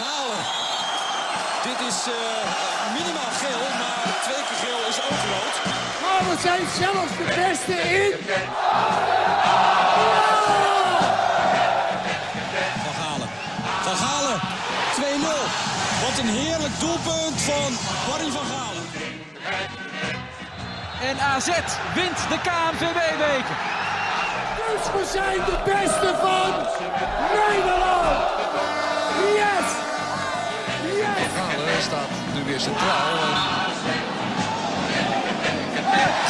Galen. Dit is uh, minimaal geel, maar twee keer geel is ook rood. Maar we zijn zelfs de beste in. Van Galen. Van Galen. 2-0. Wat een heerlijk doelpunt van Barry van Galen. En AZ wint de KNVB-beker. Dus we zijn de beste van Nederland. Yes! Yes! Galen staat nu weer centraal. En...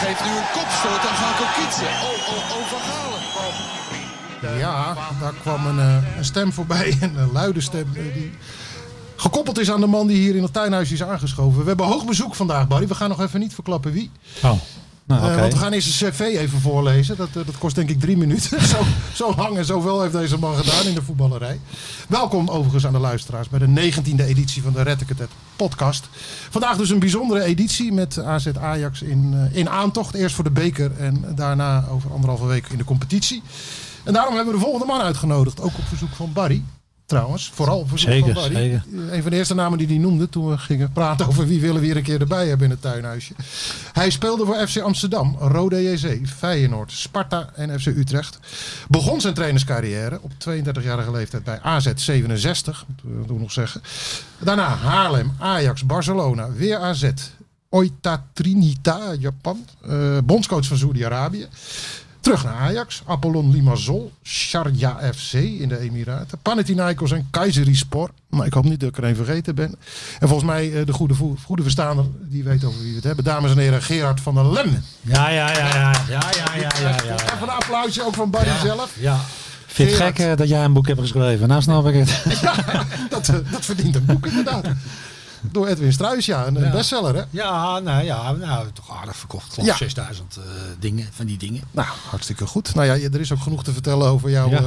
Geeft nu een kopstoot aan Gaan Kietsen. Oh, oh, oh, Van Galen. Ja, daar kwam een, uh, een stem voorbij. Een luide stem uh, die gekoppeld is aan de man die hier in het tuinhuis is aangeschoven. We hebben hoog bezoek vandaag, Barry. We gaan nog even niet verklappen wie. Oh. Nou, uh, okay. want we gaan eerst een cv even voorlezen. Dat, uh, dat kost denk ik drie minuten. zo, zo lang en zoveel heeft deze man gedaan in de voetballerij. Welkom overigens aan de luisteraars bij de 19e editie van de het podcast. Vandaag dus een bijzondere editie met AZ Ajax in, uh, in aantocht. Eerst voor de beker en daarna over anderhalve week in de competitie. En daarom hebben we de volgende man uitgenodigd. Ook op verzoek van Barry. Trouwens, vooral verzoek zeker, van Barry. Zeker. Een van de eerste namen die hij noemde toen we gingen praten over wie willen we hier een keer erbij hebben in het tuinhuisje. Hij speelde voor FC Amsterdam, Rode JC, Feyenoord, Sparta en FC Utrecht. Begon zijn trainerscarrière op 32-jarige leeftijd bij AZ 67, moeten we nog zeggen. Daarna Haarlem, Ajax, Barcelona, weer AZ. Oita Trinita, Japan. Uh, bondscoach van Saudi-Arabië. Terug naar Ajax, Apollon Limassol, Sharjah FC in de Emiraten, Panathinaikos en Kayserispor. Maar nou, ik hoop niet dat ik er een vergeten ben. En volgens mij eh, de goede, goede verstaander, die weet over wie we het hebben. Dames en heren, Gerard van der Lem. Ja, ja, ja, ja. ja, ja, ja, ja, Even een applausje, ook van Barry zelf. Ja. Vind je het gek eh, dat jij een boek hebt geschreven? Nou snap ik het. Dat, eh, dat verdient een boek inderdaad. Door Edwin Struis, ja. Een, Ja. bestseller, hè? Ja, nou ja, nou, toch aardig verkocht. Ja. 6000 eh, dingen, van die dingen. Nou, hartstikke goed. Nou ja, er is ook genoeg te vertellen over jouw Ja.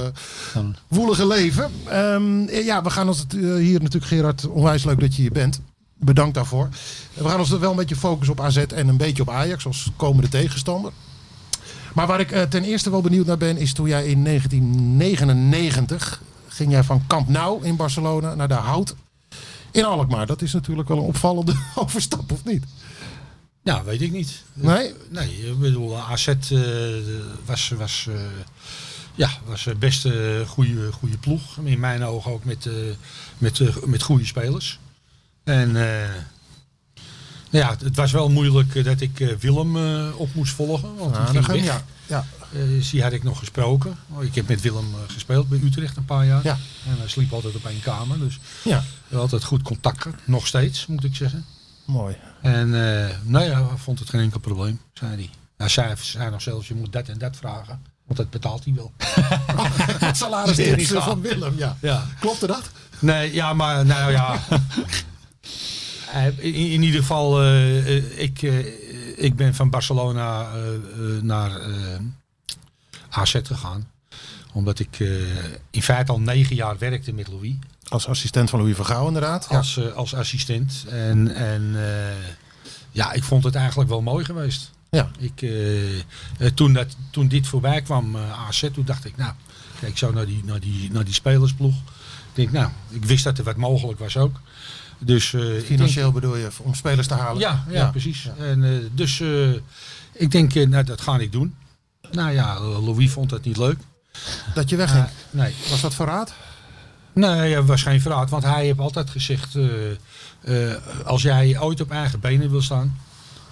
eh, woelige leven. Ehm, ja, we gaan ons het, eh, hier natuurlijk, Gerard, onwijs leuk dat je hier bent. Bedankt daarvoor. We gaan ons er wel een beetje focussen op AZ en een beetje op Ajax als komende tegenstander. Maar waar ik eh, ten eerste wel benieuwd naar ben, is toen jij in 1999 ging jij van Camp Nou in Barcelona naar de Hout in Alkmaar. Dat is natuurlijk wel een opvallende overstap, of niet? Ja, weet ik niet. Nee? Nee, ik bedoel, AZ eh, was, was, eh, ja, was eh, best een goede, goede ploeg. In mijn ogen ook met, met, met goede spelers. En nou ja, het was wel moeilijk dat ik Willem op moest volgen. Want Ja, dan ging weg. ja, ja. Eh, dus die had ik nog gesproken. Oh, ik heb met Willem eh, gespeeld bij Utrecht een paar jaar. Ja. En hij sliep altijd op één kamer. Dus we ja, hadden altijd goed contact. gehad. Nog steeds, moet ik zeggen. mooi. En eh nou ja, vond het geen enkel probleem, zei hij. Hij zei, zei nog zelfs, je moet dat en dat vragen. Want dat betaalt hij wel. Het salaris van Willem, ja. Ja. Klopte dat? Nee, ja, maar nou ja. In, in ieder geval, eh, eh, ik, eh, ik ben van Barcelona eh, eh, naar eh AZ gegaan. Omdat ik eh, in feite al negen jaar werkte met Louis. Als assistent van Louis van Gaal inderdaad. Ja. als, eh, als assistent. En, en eh, ja, ik vond het eigenlijk wel mooi geweest. Ja. Ik, toen, dat, toen dit voorbij kwam, eh AZ, toen dacht ik, nou, kijk zo naar die, naar die, naar die spelersploeg. Ik denk, nou, ik wist dat er wat mogelijk was ook. Dus, denk- Financieel bedoel je, om spelers te halen? ja, ja, precies. En, dus ik denk, nou, dat ga ik doen. Nou ja, eh, Louis vond dat niet leuk. Dat je wegging. Eh, nee, Was dat verraad? Nee, dat was geen verraad. Want hij heeft altijd gezegd, eh, als jij ooit op eigen benen wil staan,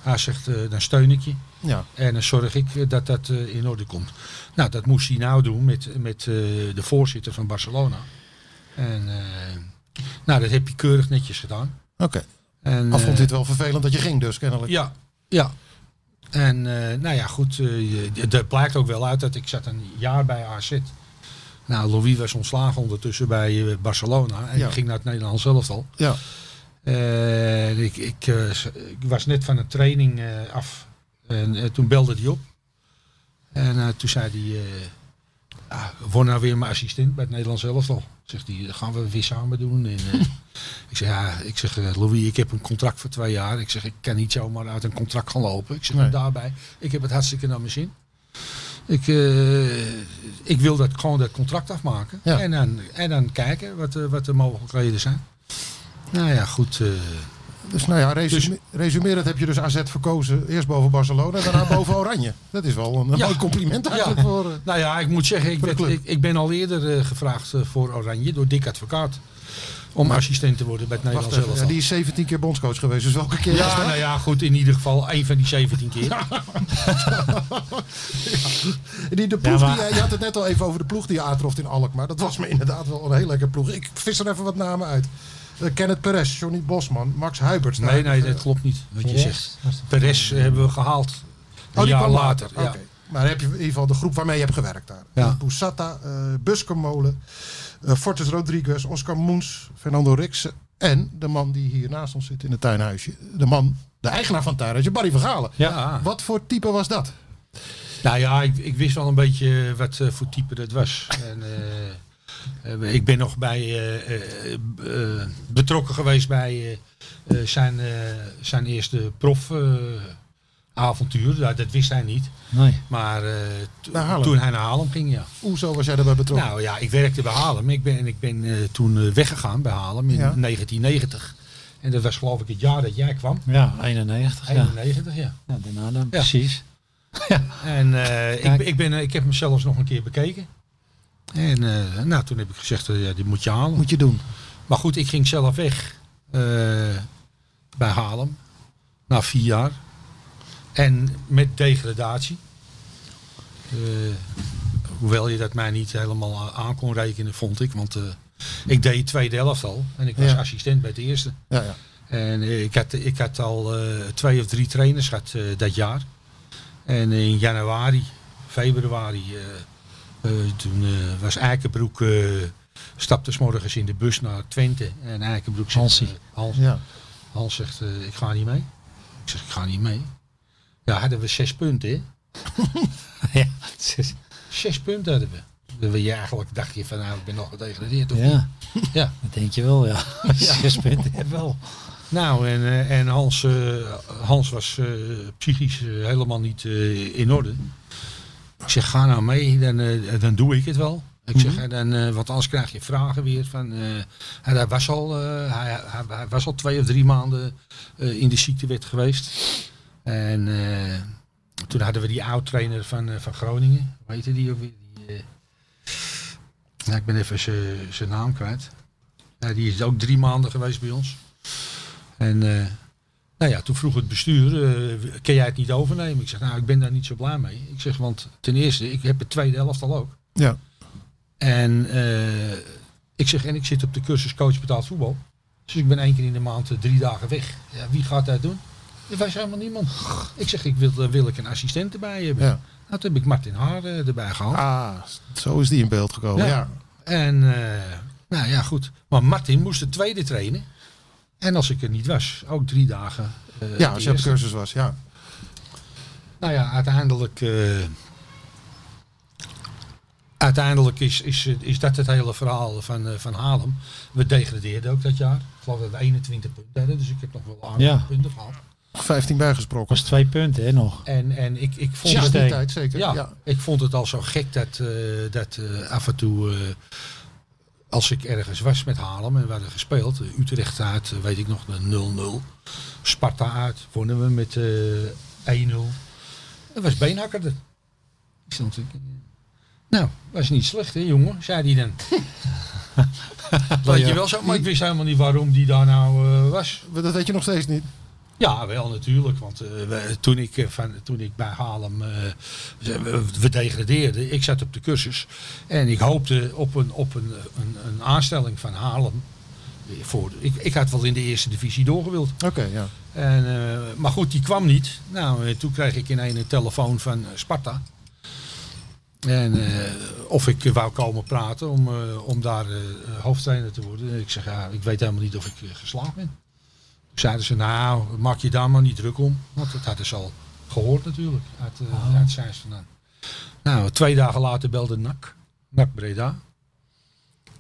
hij zegt, dan steun ik je. Ja. En dan zorg ik dat dat in orde komt. Nou, dat moest hij nou doen met, met de voorzitter van Barcelona. En nou, dat heb je keurig netjes gedaan. Oké. En, Al vond hij het wel vervelend dat je ging dus, kennelijk. ja, ja. En eh, nou ja, goed, eh, dat blijkt ook wel uit dat ik zat een jaar bij AZ. Nou, Louis was ontslagen ondertussen bij eh, Barcelona. En Ja. ging naar het Nederlands elftal. Ja. Eh, ik, ik, eh, was net van een training eh, af. En eh, toen belde hij op. En eh, toen zei hij... eh ah, word nou weer mijn assistent bij het Nederlands elftal. Zegt hij, dat gaan we weer samen doen. En, eh, ik zeg, ja, ik zeg, eh, Louis, ik heb een contract voor twee jaar. Ik zeg, ik kan niet zomaar uit een contract gaan lopen. Ik zeg, Nee. daarbij, ik heb het hartstikke naar mijn zin. Ik, eh, ik wil dat, gewoon dat contract afmaken. Ja. En, dan, en dan kijken wat, eh, wat de mogelijkheden zijn. Nou ja, goed. Dus nou ja, resume, resumerend heb je dus AZ verkozen. Eerst boven Barcelona, daarna boven Oranje. Dat is wel een, een Ja. mooi compliment eigenlijk Ja. voor... nou ja, ik moet zeggen, ik, werd, ik, ik ben al eerder gevraagd voor Oranje door Dick Advocaat. Om assistent te worden bij het Nederlands elftal. ja, die is 17 keer bondscoach geweest. Dus welke keer Ja, nou ja, goed. In ieder geval één van die 17 keer. Die, de ploeg Ja, maar- die, je- je had het net al even over de ploeg die je aantroft in Alkmaar. Dat was me inderdaad wel een heel lekker ploeg. Ik vis er even wat namen uit. Eh, Kenneth Perez, Johnny Bosman, Max Huiberts. Nee, nee, eh, dat klopt niet. Wat je zegt. Perez eh, hebben we gehaald. Een Oh, die jaar later. Oké. Ja. Maar dan heb je in ieder geval de groep waarmee je hebt gewerkt daar. Ja. Eh, Poussata, eh Buskermolen, eh Fortes Rodriguez, Oscar Moens, Fernando Rixen. En de man die hier naast ons zit in het tuinhuisje. De man, de eigenaar van het tuinhuisje, Barry Vergalen. Ja. Wat voor type was dat? Nou ja, ik, ik wist wel een beetje wat eh, voor type dat was. En, eh, eh, ik ben nog bij, eh, eh, eh, betrokken geweest bij eh, eh, zijn, eh, zijn eerste prof eh, avontuur. Dat wist hij niet. Nee. Maar eh, Naar toen hij naar Haarlem ging, ja. Hoezo was jij erbij betrokken? Nou ja, ik werkte bij Haarlem. Ik ben, en ik ben eh, toen eh, weggegaan bij Haarlem in Ja. 1990. En dat was geloof ik het jaar dat jij kwam. Ja, 91. Ja, 91, ja. ja daarna dan. Precies. En eh, ik, ik, ben, ik heb hem zelfs nog een keer bekeken. En eh, nou, toen heb ik gezegd, ja, dit moet je halen. Moet je doen. Maar goed, ik ging zelf weg eh, bij Haarlem. Na vier jaar. En met degradatie. Eh, hoewel je dat mij niet helemaal aan kon rekenen, vond ik. Want eh, ik deed tweede helft al. En ik was Ja. assistent bij het eerste. Ja, ja. En eh, ik had, ik had al twee of drie trainers gehad eh, dat jaar. En in januari, februari, toen was Eikenbroek, stapte s morgens in de bus naar Twente. En Eikenbroek zegt, Hansie. Hans, ja. Hans zegt, ik ga niet mee. Ik zeg, ik ga niet mee. Ja, hadden we zes punten, hè? ja. is- Zes punten hadden we. Wil je eigenlijk, dacht je van, nou, ik ben nog gedegradeerd. Of niet? ja. Ja. Dat denk je wel, ja. Zes punten wel. Nou, en, eh, en Hans, eh, Hans was eh, psychisch helemaal niet in orde. Ik zeg, ga nou mee, dan, dan doe ik het wel. Ik zeg, eh, dan, want anders krijg je vragen weer van... hij, was al, hij, hij, hij was al twee of drie maanden in de ziektewet geweest. En eh, toen hadden we die oud-trainer van, eh, van Groningen. Hoe heette die ook weer? Die, eh, nou, ik ben even zijn- naam kwijt. Ja, die is ook drie maanden geweest bij ons. En nou ja, toen vroeg het bestuur, eh kan jij het niet overnemen? Ik zeg, nou, ik ben daar niet zo blij mee. Ik zeg, want ten eerste, ik heb het tweede helft al ook. Ja. En ik zeg, en ik zit op de cursus coach betaald voetbal. Dus ik ben één keer in de maand drie dagen weg. Ja, wie gaat dat doen? Er was helemaal niemand. Ik zeg, ik wil, eh, wil ik een assistent erbij hebben. Ja. Nou, toen heb ik Martin Haar erbij gehaald. Ah, zo is die in beeld gekomen. Ja. Ja. En eh, nou ja, goed. Maar Martin moest de tweede trainen. En als ik er niet was, ook drie dagen. eh, Ja, als je op cursus was, ja. Nou ja, uiteindelijk. eh, uiteindelijk is, is, is dat het hele verhaal van, van Haarlem. We degradeerden ook dat jaar. Ik geloof dat we 21 punten hadden. Dus ik heb nog wel aardige Ja. punten gehad. 15 bijgesproken. was twee punten, hè, nog. En, en ik, ik vond Ja, het. die tijd zeker. Ja, Ja. ik vond het al zo gek dat, eh, dat eh, af en toe, eh, als ik ergens was met Haarlem en we hadden gespeeld, Utrecht uit, weet ik nog, de 0-0. Sparta uit, wonnen we met eh 1-0. Dat was beenhakker er. Ik stond, nou, was niet slecht hè jongen, zei hij dan. Weet je wel zo, maar ik wist helemaal niet waarom die daar nou eh, was. Dat weet je nog steeds niet. Ja, wel natuurlijk. Want eh, we- toen, ik, eh, van, toen ik bij Haarlem, eh, we, we degradeerden, ik zat op de cursus. En ik hoopte op een, op een, een, een aanstelling van Haarlem. Voor, ik, ik had wel in de eerste divisie doorgewild. Oké, ja. En, maar goed, die kwam niet. Nou, toen kreeg ik in een telefoon van Sparta. En of ik wou komen praten om, om daar eh, hoofdtrainer te worden. En ik zeg, ja, ik weet helemaal niet of ik geslaagd ben. Zeiden ze, nou, maak je daar maar niet druk om. Want dat hadden ze al gehoord natuurlijk, uit, uh, uit. Nou, twee dagen later belde NAC. NAC Breda.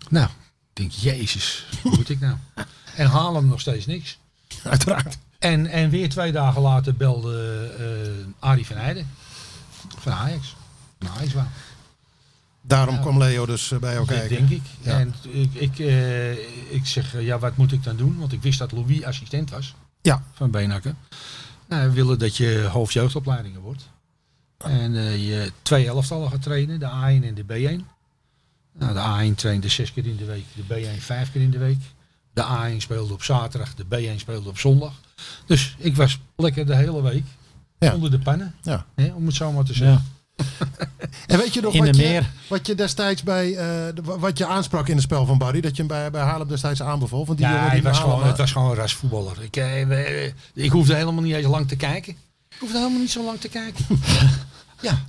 Nou, ik denk, jezus, hoe moet ik nou? En Haarlem nog steeds niks. Uiteraard. En, en weer twee dagen later belde eh Arie van Heijden van Ajax. Van Ajax wou. Daarom kwam Leo dus eh, bij jou Dat kijken. denk ik. Ja. En ik, ik, eh, ik zeg, eh, ja, wat moet ik dan doen? Want ik wist dat Louis assistent was Ja. van Beenhakker. Nou, we willen dat je hoofdjeugdopleidingen wordt. En eh, je twee elftallen gaat trainen, de A1 en de B1. Nou, de A1 trainde zes keer in de week, de B1 vijf keer in de week. De A1 speelde op zaterdag, de B1 speelde op zondag. Dus ik was lekker de hele week Ja. onder de pannen, Ja. hè, om het zo maar te zeggen. En weet je nog In wat de je, meer. wat je destijds bij, eh, wat je aansprak in het spel van Barry, dat je hem bij, bij Haarlem destijds aanbeval? Want die Ja, hij was gewoon, het was gewoon een rasvoetballer. Ik, eh, we- ik hoefde helemaal niet eens lang te kijken. Ik hoefde helemaal niet zo lang te kijken. ja,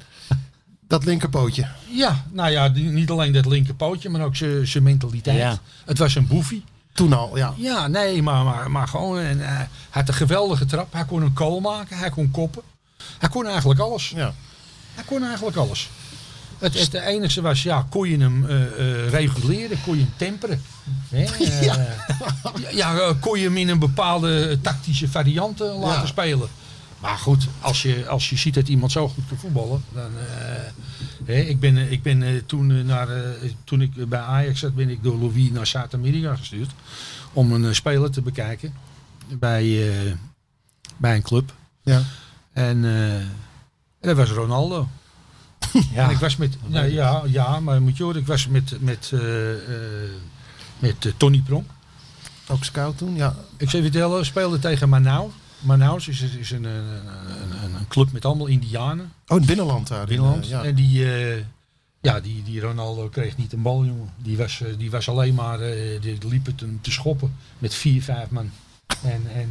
dat linkerpootje. ja, nou ja, niet alleen dat linkerpootje, maar ook zijn zijn mentaliteit. Ja. Het was een boefie. Toen al, ja. Ja, nee, maar, maar, maar gewoon. En, eh, hij had een geweldige trap. Hij kon een kool maken. Hij kon koppen. Hij kon eigenlijk alles. ja. Hij kon eigenlijk alles. Het, het enige was, ja, kon je hem eh, eh, reguleren, kon je hem temperen. Hè? eh, ja, ja, kon je hem in een bepaalde tactische variant laten Ja. spelen. Maar goed, als je, als je ziet dat iemand zo goed kan voetballen, dan... hè, ik ben, ik ben toen, naar, toen ik bij Ajax zat, ben ik door Louis naar Zuid-Amerika gestuurd. Om een speler te bekijken bij, bij een club. ja. En eh, dat was Ronaldo. Ja. En ik was met, nou, ja, ja, maar moet je horen, ik was met, met, eh, eh, met eh, Tony Pronk. Ook scout toen, ja. Ik vertellen, speelde tegen Manaus. Manaus is, is een, een, een, een club met allemaal Indianen, Oh, het binnenland daar. binnenland. Ja. En die, ja, die, die Ronaldo kreeg niet een bal, jongen. Die was, die was alleen maar, eh, die liep het hem te schoppen met vier, vijf man. En, en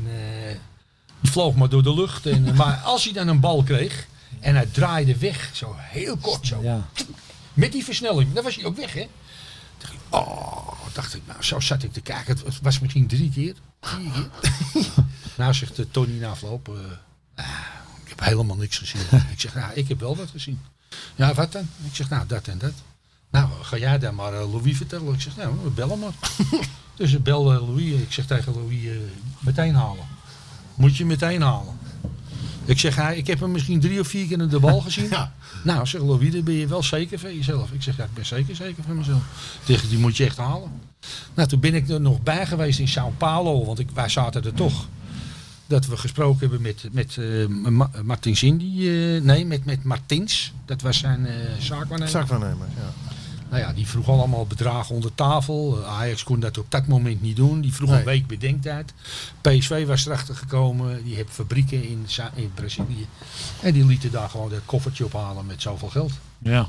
die vloog maar door de lucht. En, maar als hij dan een bal kreeg en hij draaide weg, zo heel kort zo. Ja. Met die versnelling, dan was hij ook weg, hè? Dacht ik, oh, dacht ik, nou, zo zat ik te kijken. Het was misschien drie keer, vier keer. nou zegt de Tony na afloop, eh, ah, ik heb helemaal niks gezien. ik zeg, nou, ik heb wel wat gezien. Ja, wat dan? Ik zeg, nou, dat en dat. Nou, ga jij dan maar eh, Louis vertellen. Ik zeg, nou, we bellen maar. dus ik bel eh, Louis. Ik zeg tegen Louis, eh, meteen halen. Moet je meteen halen. Ik zeg, hij, ik heb hem misschien drie of vier keer in de bal gezien. Ja. Nou, zeg Louis, dan ben je wel zeker van jezelf. Ik zeg, ja, ik ben zeker zeker van mezelf. Tegen die moet je echt halen. Nou, toen ben ik er nog bij geweest in Sao Paulo, want ik, wij zaten er toch. Dat we gesproken hebben met, met Ma- Martins Indy. eh, nee, met, met Martins. Dat was zijn eh zaakwaarnemer. Zaakwaarnemer, ja. Nou ja, die vroeg allemaal bedragen onder tafel. Eh, Ajax kon dat op dat moment niet doen. Die vroeg Nee. een week bedenktijd. PSV was erachter gekomen. Die heeft fabrieken in, in Brazilië. En die lieten daar gewoon dat koffertje ophalen met zoveel geld. Ja.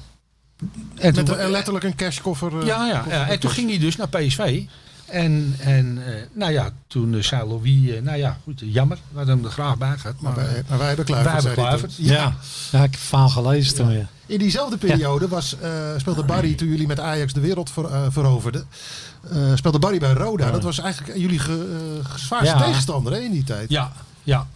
En toen- letterlijk een cashkoffer. eh, ja, ja, koffer- ja, en toen ging hij dus naar PSV. En, en eh, nou ja, toen eh, zei Louis, eh, nou ja, goed, jammer. We hadden hem er graag bij gehad. Maar, Maar wij, eh, maar wij hebben Kluivert. wij hebben Kluivert. toen. Ja. ja. ik heb vaal gelezen toen weer. In diezelfde periode was, eh, speelde Barry, toen jullie met Ajax de wereld ver, eh, veroverden, eh, speelde Barry bij Roda. Dat was eigenlijk jullie ge, eh, zwaarste Ja. tegenstander hè, in die tijd. Ja, ja.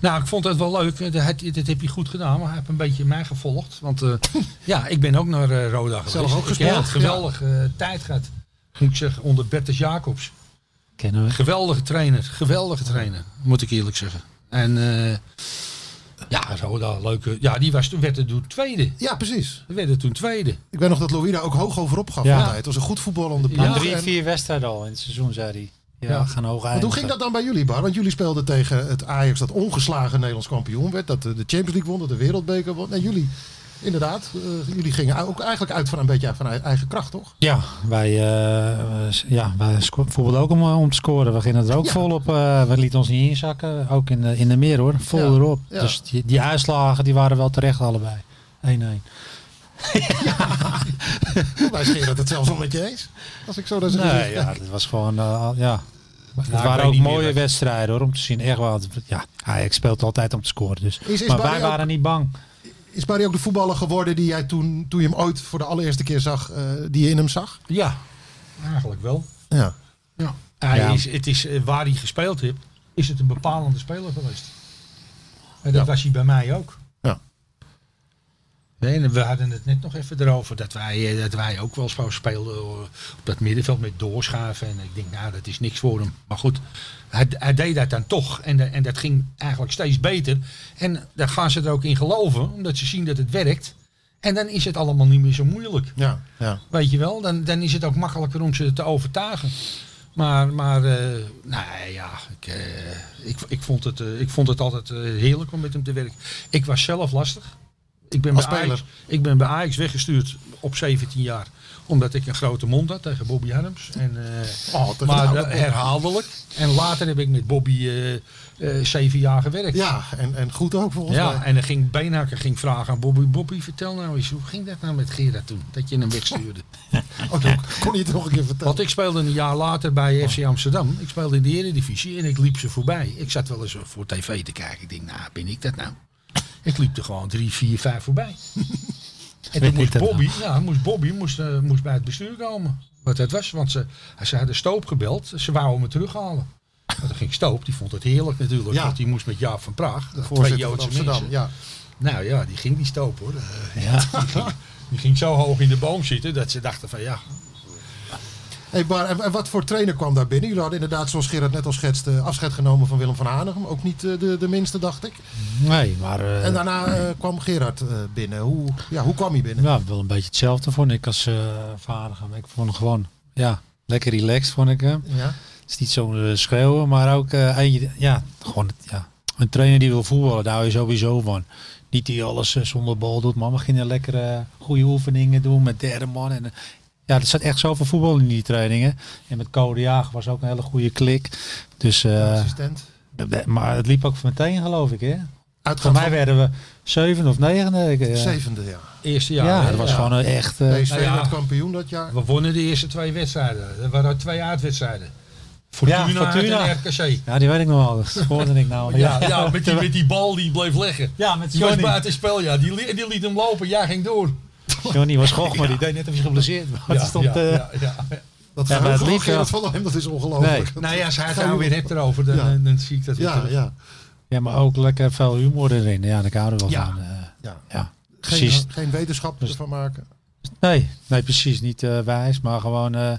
Nou, ik vond het wel leuk. Dat, dat, dat heb je goed gedaan, maar hij heeft een beetje mij gevolgd. Want eh, ja, ik ben ook naar eh, Roda geweest. Zelf ook ik gespeeld, heb een geweldige eh, tijd gehad. Moet ik zeggen, onder Bertus Jacobs. Kennen we. Geweldige trainer, geweldige trainer, moet ik eerlijk zeggen. En eh, ja, Roda, leuke. Ja, die was toen, werd er toen tweede. Ja, precies. Die werd er toen tweede. Ik weet nog dat Louis daar ook hoog over opgaf Ja. altijd. Het was een goed voetballende Ja, ploeg. Drie, vier wedstrijden al in het seizoen, zei hij. Ja, gaan hoog Want eindigen. hoe ging dat dan bij jullie, Bar? Want jullie speelden tegen het Ajax dat ongeslagen Nederlands kampioen werd. Dat de Champions League won, dat de Wereldbeker won. En jullie, inderdaad, eh, jullie gingen ook eigenlijk uit van een beetje van eigen kracht, toch? Ja, wij, eh, ja, wij voetbalden ook om, eh, om te scoren. We gingen er ook Ja. vol op. eh, we lieten ons niet inzakken. Ook in de, in de meer hoor. Vol Ja. erop. Ja. Dus die, die uitslagen die waren wel terecht allebei. 1-1. Wij scheren het zelfs al met je eens. Als ik zo ze Nee, ja, dat was gewoon, eh, ja. Het ik waren ook mooie wedstrijden hoor, om te zien. Echt wel. Ja, Ajax speelt altijd om te scoren. Dus. Is- is maar wij ook- waren niet bang. Is Barry ook de voetballer geworden die jij toen, toen je hem ooit voor de allereerste keer zag, eh, die je in hem zag? Ja, eigenlijk wel. Ja. Ja. Hij Ja. Is, het is, eh, waar hij gespeeld heeft, is het een bepalende speler geweest. En dat Ja. was hij bij mij ook. Nee, en we hadden het net nog even erover dat wij, eh, dat wij ook wel zo speelden eh, op dat middenveld met doorschuiven. En ik denk, nou, dat is niks voor hem. Maar goed, hij, hij deed dat dan toch. En, de- en dat ging eigenlijk steeds beter. En daar gaan ze er ook in geloven, omdat ze zien dat het werkt. En dan is het allemaal niet meer zo moeilijk. Ja, ja. Weet je wel, dan, dan is het ook makkelijker om ze te overtuigen. Maar, maar eh, nee, ja, ik, eh, ik, ik, vond het, eh, ik vond het altijd eh, heerlijk om met hem te werken. Ik was zelf lastig. Ik ben, Als bij Ajax, speler? ik ben bij Ajax weggestuurd op 17 jaar. Omdat ik een grote mond had tegen Bobby Harms. En, eh, Oh, maar herhaaldelijk. En later heb ik met Bobby eh, eh, zeven jaar gewerkt. ja en, en goed ook volgens Ja, mij. en dan ging Beenhakker ging vragen aan Bobby. Bobby, vertel nou eens, hoe ging dat nou met Gerard toen? Dat je hem wegstuurde. Oh, kon je het nog een keer vertellen. Want ik speelde een jaar later bij FC Amsterdam. Ik speelde in de Eredivisie en ik liep ze voorbij. Ik zat wel eens voor tv te kijken. Ik denk, nou, ben ik dat nou? Ik liep er gewoon drie, vier, vijf voorbij. En toen moest Bobby, ja, moest Bobby moest, eh, moest bij het bestuur komen. Wat dat was, want ze, ze hadden Stoop gebeld. Ze wouden me terughalen. Maar dan ging Stoop, die vond het heerlijk natuurlijk. Ja. Want die moest met Jaap van Praag, de twee Joodse Amsterdam. mensen. Ja. Nou ja, die ging die Stoop hoor. Ja. die, ging, die ging zo hoog in de boom zitten dat ze dachten van ja, Hey, maar, en, en wat voor trainer kwam daar binnen? Jullie hadden inderdaad, zoals Gerard net al schetste, afscheid genomen van Willem van Hanegem. Ook niet eh, de, de minste, dacht ik. Nee, maar eh, En daarna eh, kwam Gerard binnen. Hoe, ja, hoe kwam hij binnen? ja, wel een beetje hetzelfde vond ik als uh, vader. Ik vond hem gewoon, ja, lekker relaxed vond ik hem. Ja. Het is niet zo eh, schreeuwen, maar ook eentje, ja, gewoon ja, een trainer die wil voetballen, daar hou je sowieso van. Niet die alles zonder bal doet, maar we gingen lekker eh, goede oefeningen doen met derde man. En, ja, er zat echt zoveel voetbal in die trainingen. En met Code Jager was ook een hele goede klik. Dus, eh, Assistent. maar het liep ook meteen geloof ik, hè. Voor mij van werden we zevende of negende. Ik, eh, zevende, ja. eerste ja, jaar. hè? dat was gewoon eh, echt... eh, PSV Nou ja. werd kampioen dat jaar. We wonnen de eerste twee wedstrijden. Er waren twee uitwedstrijden. Fortuna, Ja, Fortuna. en RKC. ja, die weet ik nog wel. Dat hoorde ik nou. Ja, ja met, die, met die bal die bleef leggen. Ja, met Die was Johnny. buiten spel, ja. Die, li- die liet hem lopen, jij ging door. Johnny was goch, maar die deed net of hij geblesseerd was. Het stond, ja, eh, ja, ja. Dat Ja, maar het van Gerard hem, dat is ongelooflijk. Nou ja, als hij het nou weer hebt erover, dan, Ja. dan, dan zie ik dat Ja, ja. Ja, maar ook lekker veel humor erin. Ja, daar houden we wel Ja. van. eh, ja. ja, Geen, precies. geen wetenschap ervan maken. Nee, nee, precies. Niet eh, wijs, maar gewoon... eh,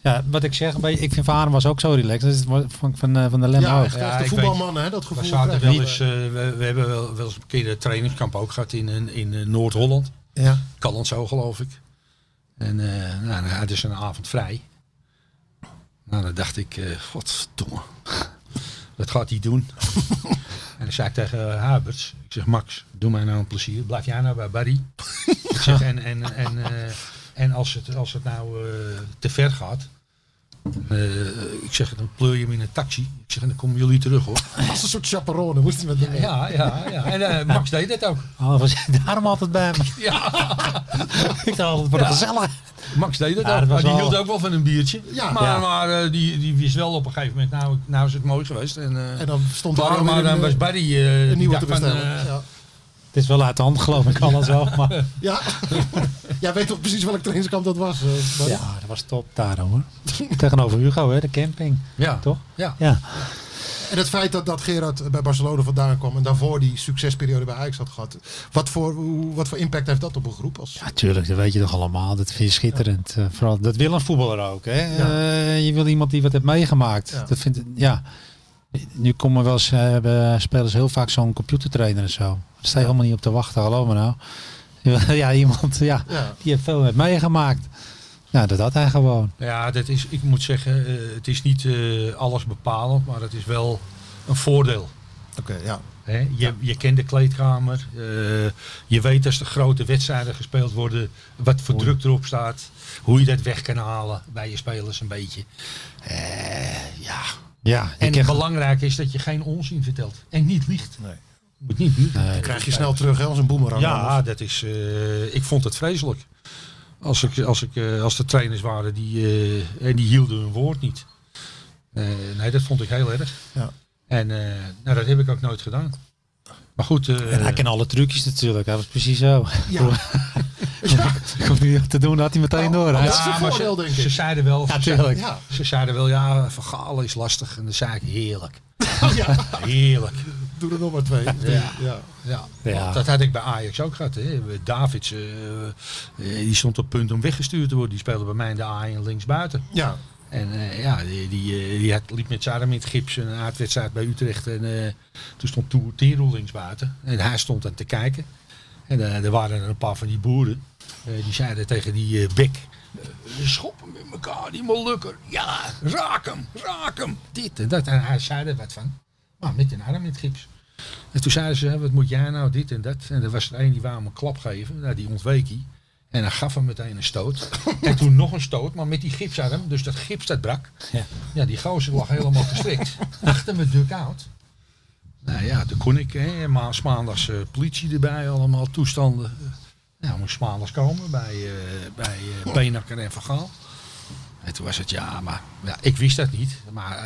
ja, wat ik zeg, ik vind Van Haren was ook zo relaxed. Dat is van, van, eh, van de Lem Ja, echt, Ja, de voetbalmannen, hè, dat We gevoel. zaten je. wel eens, eh, we, we hebben wel, wel eens een keer een trainingskamp ook gehad in, in, in eh, Noord-Holland. Ja. Kan zo geloof ik. En eh nou, dan hadden ze een avond vrij. Nou, dan dacht ik, eh godverdomme. Wat gaat hij doen? en dan zei ik tegen uh, Huberts, ik zeg Max, doe mij nou een plezier. Blijf jij nou bij Barry? ik zeg, en, en, en, eh, en als, het, als het nou eh, te ver gaat, eh, ik zeg, dan pleur je hem in een taxi. Ik zeg, dan komen jullie terug hoor. Als een soort chaperone moest hij met hem mee. Ja, ja, ja. En eh, Max deed dat ook. Oh, was daarom altijd bij me. Ja, ik dacht altijd voor de gezellig. Max deed dat Ja, ook. dat maar die wel- hield ook wel van een biertje. Ja. maar Ja. maar eh, die, die wist wel op een gegeven moment, nou, nou is het mooi geweest. En, eh, En dan stond Barry maar dan was Barry eh, een die nieuwe te van, bestellen. ja. Het is wel uit de hand geloof ik alles wel. Maar ja. Jij weet toch precies welk trainingskamp dat was? eh, ja, dat was top daar hoor. Tegenover Hugo, hè, de camping. ja, Toch? Ja. Ja. En het feit dat, dat Gerard bij Barcelona vandaan kwam en daarvoor die succesperiode bij Ajax had gehad. Wat voor, wat voor impact heeft dat op een groep? Als, Ja, tuurlijk, dat weet je toch allemaal. Dat vind je schitterend. Eh, vooral, dat wil een voetballer ook. Hè? Eh, je wil iemand die wat heeft meegemaakt. Ja. Dat vindt, ja. Nu komen wel eens, eh, hebben spelers heel vaak zo'n computertrainer en zo. Daar sta je helemaal niet op te wachten, geloof me nou. Ja, iemand ja, Ja. die heeft veel met meegemaakt. Ja, dat had hij gewoon. Ja, dat is, ik moet zeggen, eh, het is niet eh, alles bepalend, maar het is wel een voordeel. Oké, ja. Hè? Je, je kent de kleedkamer. eh, je weet als er grote wedstrijden gespeeld worden. Wat voor druk erop staat. Hoe je dat weg kan halen bij je spelers een beetje. Eh, ja. Ja, En belangrijke is dat je geen onzin vertelt. En niet liegt. Nee. Moet niet liegen. Nee. Dan krijg je snel terug hè, als een boemerang. Ja, anders. dat is, eh, ik vond het vreselijk. Als, ik, als, ik, eh, als er trainers waren die, eh, en die hielden hun woord niet. Eh, nee, dat vond ik heel erg. Ja. En eh, nou, dat heb ik ook nooit gedaan. Maar goed, eh, en hij kent alle trucjes natuurlijk. Hij was precies zo. Ja. Ik hoef niet te doen, had hij meteen door. Hij dat is- is een maar voordeel, ze, denk ze ik. zeiden wel, Ja, ze. Ja. ze zeiden wel, ja, Van Gaal is lastig. En dan zei ik, heerlijk. ja. Heerlijk. Doe er nog maar twee. Ja. ja. Ja, Ja. dat had ik bij Ajax ook gehad. Hè. Davids, eh, eh, die stond op punt om weggestuurd te worden. Die speelde bij mij in de A1 linksbuiten. ja. En eh, ja, die, die, eh, die had, liep met Sarah in gips een aardwedstrijd bij Utrecht. En eh, toen stond Toer linksbuiten. En hij stond aan te kijken. En er waren een paar van die boeren. die zeiden tegen die bek. eh, schoppen met elkaar, die molukker. Ja, raak hem, raak hem. Dit en dat. En hij zei er wat van. Maar met een arm in het gips. En toen zeiden ze, wat moet jij nou, dit en dat. En er was er een die wou hem een klap geven. Nou, die ontweek hij. En hij gaf hem meteen een stoot. en toen nog een stoot, maar met die gipsarm. Dus dat gips dat brak. Ja. Ja, die gozer lag helemaal gestrikt. Achter me duck-out. Nou ja, toen kon ik. Hè, ma maandags eh, politie erbij, allemaal toestanden. Nou, moest maandags komen bij, eh bij eh Beenakker en Van Gaal. En toen was het ja, maar ja, ik wist dat niet. Maar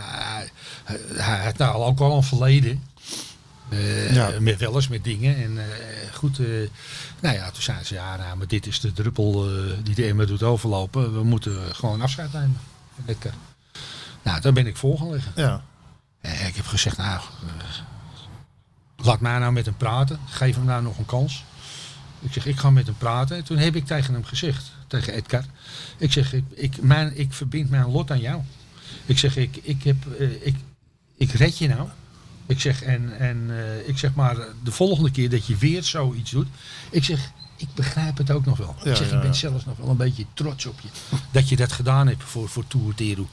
hij, had nou ook al een verleden. Eh, Ja. met, wel eens met dingen. En eh, goed, eh, nou ja, toen zeiden ze, ja, nou, maar dit is de druppel eh, die de emmer doet overlopen. We moeten gewoon afscheid nemen. Lekker. Nou, daar ben ik voor gaan liggen. Ja. Eh, ik heb gezegd, nou, eh, laat mij nou met hem praten. Geef hem nou nog een kans. Ik zeg, ik ga met hem praten. En toen heb ik tegen hem gezegd, tegen Edgar. Ik zeg, ik, ik, mijn, ik verbind mijn lot aan jou. Ik zeg, ik, ik, heb, eh, ik, ik red je nou. Ik zeg, en, en eh, ik zeg maar, de volgende keer dat je weer zoiets doet. Ik zeg, ik begrijp het ook nog wel. Ja, ik zeg, ja, ik ben ja. zelfs nog wel een beetje trots op je. Dat je dat gedaan hebt voor, voor Tour Teru.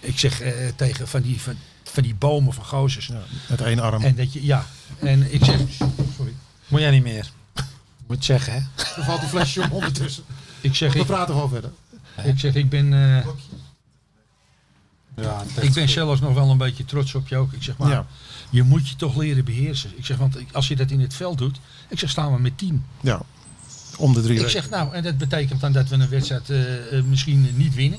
Ik zeg eh, tegen van die, van, van die bomen van gozers. ja. Met één arm. En dat je, ja. En ik zeg, sorry. Moet jij niet meer. Moet zeggen, hè? Er valt een flesje om ondertussen. Ik zeg, We praten gewoon verder. ik, zeg, ik ben, eh, Ja, ik ben zelfs nog wel een beetje trots op je ook. Ik zeg, maar Ja. Je moet je toch leren beheersen. Ik zeg, want als je dat in het veld doet, ik zeg, staan we met team. Ja. Om de drie Ik weken. zeg, nou, en dat betekent dan dat we een wedstrijd eh, eh, misschien niet winnen.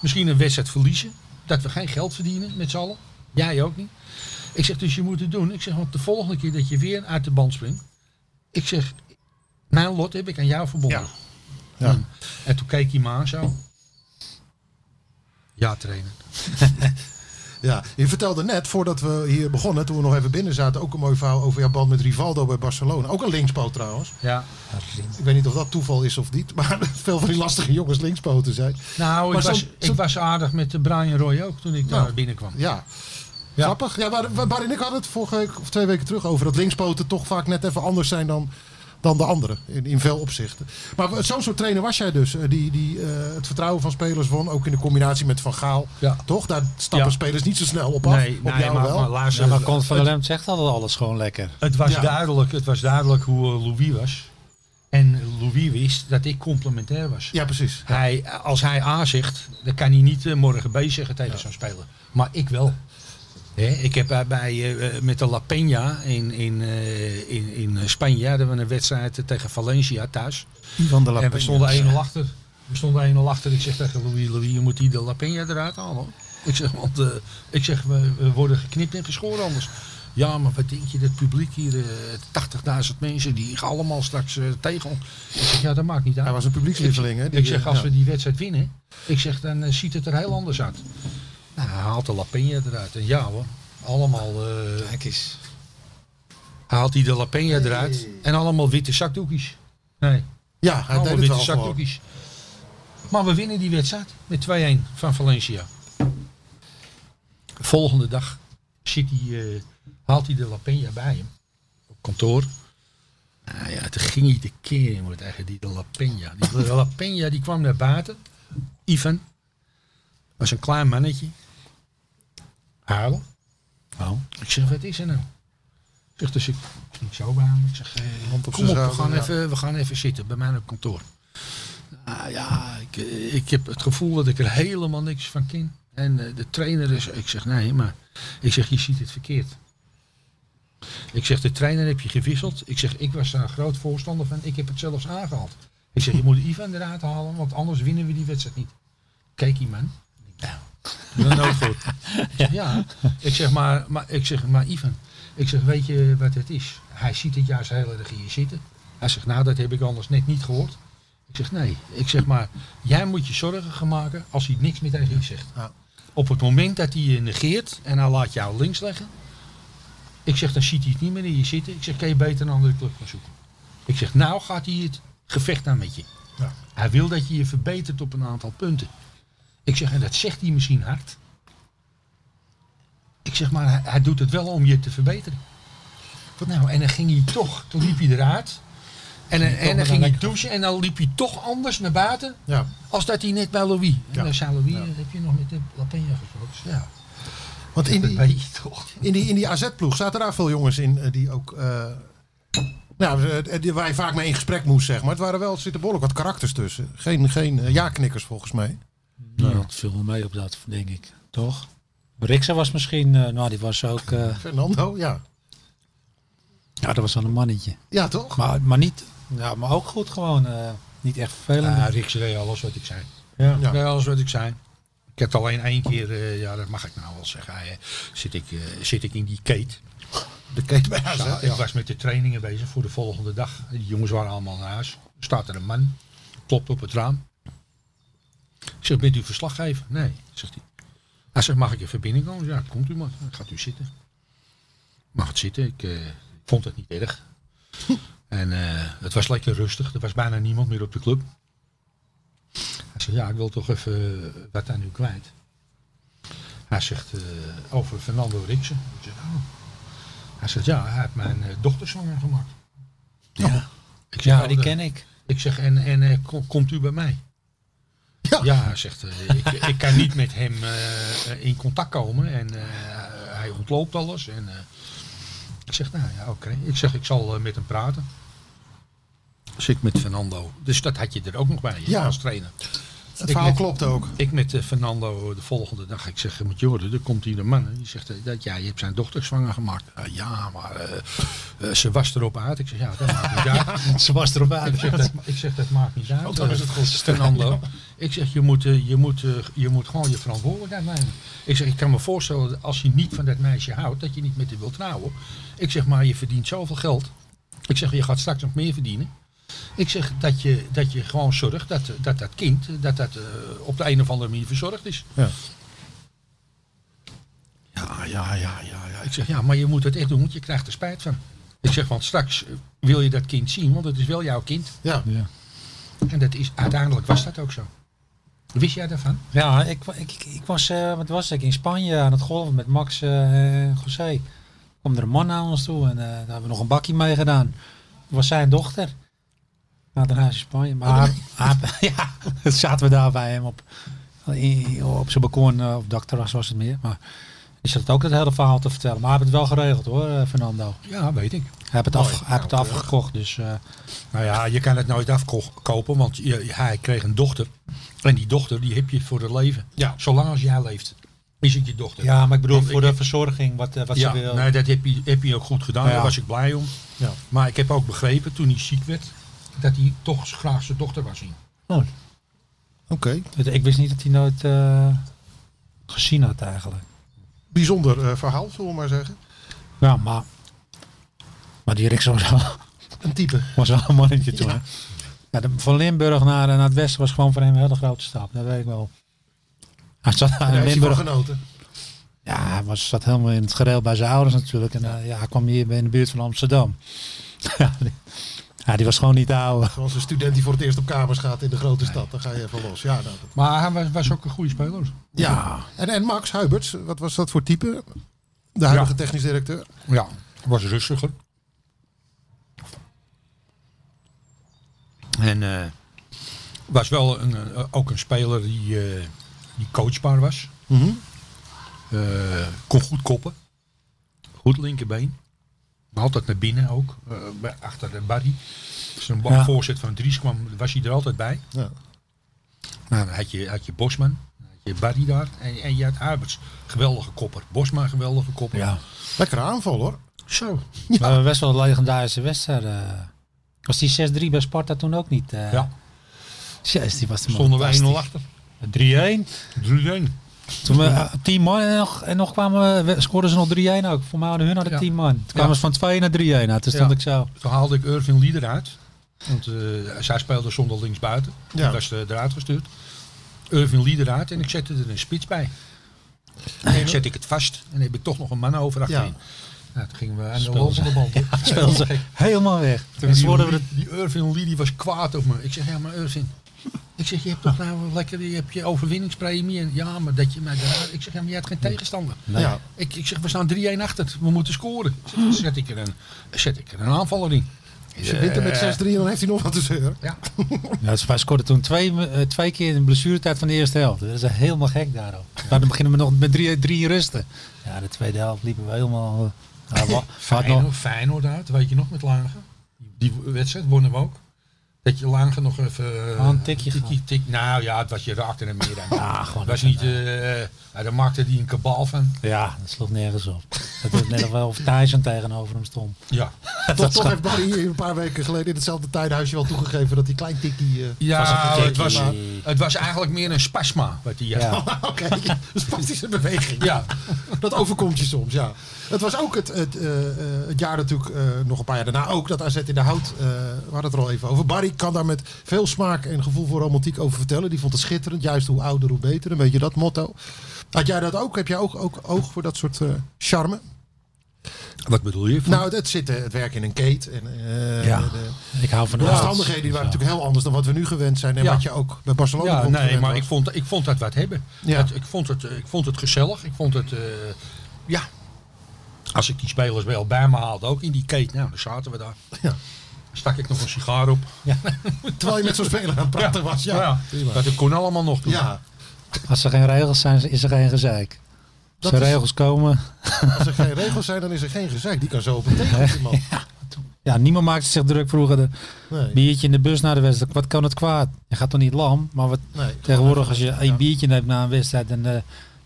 Misschien een wedstrijd verliezen. Dat we geen geld verdienen met z'n allen. Jij ook niet. Ik zeg, dus je moet het doen. Ik zeg, want de volgende keer dat je weer uit de band springt. Ik zeg, mijn lot heb ik aan jou verbonden. Ja. Ja. En toen keek hij me aan zo. Ja, trainen. Ja, je vertelde net, voordat we hier begonnen, toen we nog even binnen zaten, ook een mooi verhaal over jouw band met Rivaldo bij Barcelona. Ook een linkspoot trouwens. Ja. Ik weet niet of dat toeval is of niet, maar veel van die lastige jongens linkspoten zijn. Nou, Maar ik was, ik was aardig met de Brian Roy ook toen ik daar Nou. binnenkwam. Ja. Grappig. Ja, waar, waar- Bar en ik hadden het vorige week of twee weken terug over dat linkspoten toch vaak net even anders zijn dan, dan de anderen. In, in veel opzichten. Maar zo'n soort trainer was jij dus. eh, Die, die eh, het vertrouwen van spelers won. Ook in de combinatie met Van Gaal. Ja. Toch? Daar stappen Ja. spelers niet zo snel op af. Nee, op nee, jou maar, wel. maar luister, Ja, maar Kont van der Lem zegt altijd alles gewoon lekker. het was Ja. duidelijk, het was duidelijk hoe eh, Louis was. En Louis wist dat ik complementair was. ja, precies. Hij, als hij A zegt, dan kan hij niet morgen B zeggen tegen zo'n speler. Maar ik wel. Ik heb bij, bij, eh, met de La Peña in, in, eh, in, in Spanje hadden we een wedstrijd eh, tegen Valencia thuis. Ivan de La En we Peña. stonden 1-0 achter. We stonden 1-0 achter. Ik zeg tegen Louis, Louis, je moet die de La Peña eruit halen. Ik zeg, want eh, ik zeg, we, we worden geknipt en geschoren anders. Ja, maar wat denk je, dat publiek hier, eh 80.000 mensen, die gaan allemaal straks eh, tegen ons. Ik zeg, ja, dat maakt niet uit. Hij was een publiekslieveling. hè, die, Ik zeg, eh, als ja. we die wedstrijd winnen, ik zeg, dan eh, ziet het er heel anders uit. Nou, hij haalt de La Peña eruit. En ja hoor, allemaal, eh, Kijk eens. haalt hij de La Peña eruit. En allemaal witte zakdoekjes. Nee, Ja, hij allemaal deed het witte gewoon. zakdoekjes. Maar we winnen die wedstrijd met 2-1 van Valencia. Volgende dag zit hij, eh, haalt hij de La Peña bij hem. Op kantoor. Nou ja, toen ging hij de keer in tegen die de La Peña. Die de La Peña die kwam naar buiten. Ivan. Was een klein mannetje. Huilen. Oh. Ik zeg, wat is er nou? Ik zeg, dus ik ging zo bij hem. Ik zeg, eh, kom op, we gaan, even, we gaan even zitten bij mij op kantoor. Ah, ja, ik, eh, ik heb het gevoel dat ik er helemaal niks van ken. En eh, de trainer is, ik zeg, nee, maar ik zeg, je ziet het verkeerd. Ik zeg, de trainer heb je gewisseld. Ik zeg, ik was daar een groot voorstander van. Ik heb het zelfs aangehaald. Ik zeg, je moet Ivan eruit halen, want anders winnen we die wedstrijd niet. Kijk die man. Ja, dat is nooit goed. Ja, ik zeg, maar, maar, ik zeg, maar Ivan, ik zeg, weet je wat het is? Hij ziet het juist heel erg hier zitten. Hij zegt, nou, dat heb ik anders net niet gehoord. Ik zeg, nee. Ik zeg, maar jij moet je zorgen gaan maken als hij niks meer tegen je zegt. Ja. Op het moment dat hij je negeert en hij laat jou links leggen. Ik zeg, dan ziet hij het niet meer in je zitten. Ik zeg, kan je beter een andere club gaan zoeken. Ik zeg, nou gaat hij het gevecht aan met je. Ja. Hij wil dat je je verbetert op een aantal punten. Ik zeg, en dat zegt hij misschien hard. Ik zeg, maar hij, hij doet het wel om je te verbeteren. Nou, en dan ging hij toch, toen liep hij eruit. En, en, en dan ging hij douchen en dan liep hij toch anders naar buiten. Ja. Als dat hij net bij Louis. En Ja. dan zei Louis, eh, heb je nog met de La Peña gesproken? Ja, Want in dat die, in die, in die AZ-ploeg zaten daar veel jongens in eh, die ook... eh, nou, die- waar je vaak mee in gesprek moest, zeg maar. Het waren wel, er zitten behoorlijk wat karakters tussen. Geen, geen ja-knikkers volgens mij. Nou, dat viel wel mee op dat, denk ik. Toch? Riksen was misschien, eh, nou die was ook, eh, Fernando, ja. ja dat was wel een mannetje. Ja, toch? Maar, maar niet, ja, maar ook goed gewoon. eh, niet echt vervelend. Ja, Rick deed alles wat ik zei. ja. Alles wat ik zei. Ik heb het alleen één keer, eh, ja dat mag ik nou wel zeggen, zit, ik, eh, zit ik in die kate. De keten bij Ja. Ik was met de trainingen bezig voor de volgende dag. Die jongens waren allemaal naar huis. Er staat er een man, klopt op het raam. Ik zeg, bent u verslaggever? Nee, zegt hij. Hij zegt, mag ik even binnenkomen? Ja, komt u maar. Gaat u zitten. Mag het zitten. Ik eh, vond het niet erg. en eh, het was lekker rustig. Er was bijna niemand meer op de club. Hij zegt, ja, ik wil toch even eh, wat aan u kwijt. Hij zegt, over Fernando Riksen. Ik zeg, oh. Hij zegt, ja, hij heeft mijn dochter zwanger gemaakt. Ja. Ik zeg, ja, oh, die de- ken ik. Ik zeg, en, en kom- komt u bij mij? Ja. Ja, hij zegt, eh, ik, ik kan niet met hem eh, in contact komen en eh, hij ontloopt alles. En, eh, ik zeg, nou ja, oké. Ik zeg, ik zal eh, met hem praten. Ik met Fernando. Dus dat had je er ook nog bij, Ja. als trainer. Het Ik verhaal met- klopt ook. Ik met eh, Fernando de volgende dag. Ik zeg, met Jordan, er komt hier een man. Die zegt, eh, dat, ja, je hebt zijn dochter zwanger gemaakt. "Ah, ja, maar eh, ze was erop uit. Ik zeg, ja, dat maakt niet uit. Ze was erop Ik uit. zeg, dat, ik zeg, dat maakt niet uit. Oh, dan is het goed. Fernando. Ik zeg, je moet, je, moet, je moet gewoon je verantwoordelijkheid nemen. Ik zeg, ik kan me voorstellen dat als je niet van dat meisje houdt, dat je niet met haar wilt trouwen. Ik zeg, maar je verdient zoveel geld. Ik zeg, je gaat straks nog meer verdienen. Ik zeg dat je, dat je gewoon zorgt dat dat, dat kind dat dat, eh, op de een of andere manier verzorgd is. Ja. Ja, ja, ja, ja, ja. Ik zeg, ja, maar je moet het echt doen, want je krijgt er spijt van. Ik zeg, want straks eh, wil je dat kind zien, want het is wel jouw kind. Ja. Ja. En dat is, uiteindelijk was dat ook zo. Wist jij daarvan? Ja, ik, ik, ik, ik was, eh, wat was ik, in Spanje aan het golven met Max eh, en José. kwam er een man naar ons toe en eh, daar hebben we nog een bakje mee gedaan. Dat was zijn dochter. In Spanje. Maar hij- ja, zaten we daar bij hem op, in- op zijn balkon, eh, op dakterras was het meer. Maar die zat ook het hele verhaal te vertellen. Maar hij heeft het wel geregeld hoor, eh, Fernando. Ja, weet ik. Hij heeft het, af, hij heeft het afgekocht, dus eh, Nou ja, je kan het nooit afkopen, want je, hij kreeg een dochter. En die dochter, die heb je voor het leven. Ja. Zolang als jij leeft, is het je dochter. ja, maar ik bedoel voor ik- de verzorging, wat, wat ja, ze wil. nee, dat heb je, heb je ook goed gedaan. Ja. Daar was ik blij om. Ja. Maar ik heb ook begrepen, toen hij ziek werd, dat hij toch graag zijn dochter wou zien. Oké. Ik wist niet dat hij nooit eh, gezien had eigenlijk. Bijzonder eh, verhaal, zullen we maar zeggen. Ja, maar, maar die Riks was wel, Een type. was wel een mannetje toen. hè. Ja, de, van Limburg naar, naar het westen was gewoon voor hem een hele grote stap. Dat weet ik wel. Hij zat daar in Limburg. genoten. Ja, hij was, zat helemaal in het gereel bij zijn ouders natuurlijk. En eh, ja, hij kwam hier in de buurt van Amsterdam. ja, die, was gewoon niet te houden. Zoals een student die voor het eerst op kamers gaat in de grote stad. Dan ga je even los. Ja, nou, dat- Maar hij was, was ook een goede speler. ja. En, en Max Huiberts, wat was dat voor type? De huidige Ja. technisch directeur. Ja, was rustiger. En eh, was wel een, eh, ook een speler die, eh, die coachbaar was. Mhm. Eh, kon goed koppen. Goed linkerbeen. Maar altijd naar binnen ook. eh, bij- achter de Barry. Er een Ja. voorzet van Dries kwam, was hij er altijd bij. Ja. Nou, dan had je, had je Bosman. Dan had je Barry daar. En, en je had Huiberts. Geweldige kopper. Bosma, geweldige kopper. Ja. Lekkere aanval hoor. Zo. We hebben best wel een legendarische wedstrijd. eh. was die 6-3 bij Sparta toen ook niet? eh? Ja. Jezus, die was de Stonden we 1-0 achter. 3-1. 3-1. Toen we eh, 10 man en nog, en nog kwamen we, scoorden ze nog 3-1 ook. Voor mij hadden hun hadden Ja. 10 man. Toen kwamen Ja. ze van 2 naar 3-1 uit. Toen stond Ja. ik zo. Toen haalde ik Irving Lieder uit. Want eh, zij speelde zonder linksbuiten. Ja. Die was eh, eruit gestuurd. Irving Lieder uit en ik zette er een spits bij. En dan zet ik het vast. En dan heb ik toch nog een man over achterin. Nou, toen gingen we aan de lopende band. hè. Speelden ze helemaal weg. Toen En die, worden we die Irving Lee die was kwaad op me. Ik zeg, ja maar Irving. Ik zeg, je hebt toch nou wel lekker je, hebt je overwinningspremie. En, ja, maar dat je mij eruit... Ik zeg, ja, maar je hebt geen tegenstander. Ja. Ik, ik zeg, we staan 3-1 achter. We moeten scoren. Ik zeg, Zet ik er een, zet ik er een aanvaller in. Ze wint er met 6-3 en dan heeft hij nog wat te zeuren. Ja. Ja, ze- wij scoorden toen twee, eh, twee keer in de blessuretijd van de eerste helft. Dat is helemaal gek daarop. Maar dan beginnen we nog met drie, drie rusten. Ja, de tweede helft liepen we helemaal... eh, ja, wat Feyenoord, nog? Feyenoord uit, weet je nog, met Lagen. Die wedstrijd wonnen we ook. Dat je Lagen nog even... eh, Oh, een tikje tikje, tik, Nou ja, het was, je raakte hem meer aan. Ja, gewoon Het was niet... eh ja, daar maakte hij een kabaal van. Ja, dat sloeg nergens op. Het was net wel of Thijssen tegenover hem stond. Ja. Toch, toch heeft Barry hier een paar weken geleden in hetzelfde tuinhuisje wel toegegeven dat hij klein tikkie... eh, Ja, Was het was, het was eigenlijk meer een spasma wat hij had. Ja. Oké, een spastische beweging. Ja. Dat overkomt je soms, ja. Het was ook het, het, eh, eh, het jaar natuurlijk, eh, nog een paar jaar daarna ook, dat AZ in de hout, eh we hadden het er al even over. Barry kan daar met veel smaak en gevoel voor romantiek over vertellen. Die vond het schitterend, juist hoe ouder hoe beter, een beetje dat motto. Had jij dat ook? Heb jij ook, ook oog voor dat soort eh, charme? Wat bedoel je? Nou, het, zitten, het werk in een keet en eh, Ja. de, Ik hou van de de omstandigheden die waren natuurlijk heel anders dan wat we nu gewend zijn en Ja. wat je ook bij Barcelona ja, nee, maar was. ik vond, ik vond dat wat hebben. Ja. Het- ik, vond het, ik vond het gezellig. Ik vond het, eh, ja. Als ik die spelers wel bij me haalde, ook in die kate, nou, dan zaten we daar. Ja. Stak ik nog een sigaar op. Terwijl je met zo'n speler aan het praten was. Ja. Dat kon allemaal nog doen. ja. Als er geen regels zijn, is er geen gezeik. Als Dat er is- regels komen... Als er geen regels zijn, dan is er geen gezeik. Die kan zo op een tegeltje, man. Ja, niemand maakte zich druk vroeger. De Nee. biertje in de bus naar de wedstrijd. Wat kan het kwaad? Je gaat toch niet lam? Maar wat, Nee. tegenwoordig als je Ja. één biertje neemt na een wedstrijd... Dan, eh,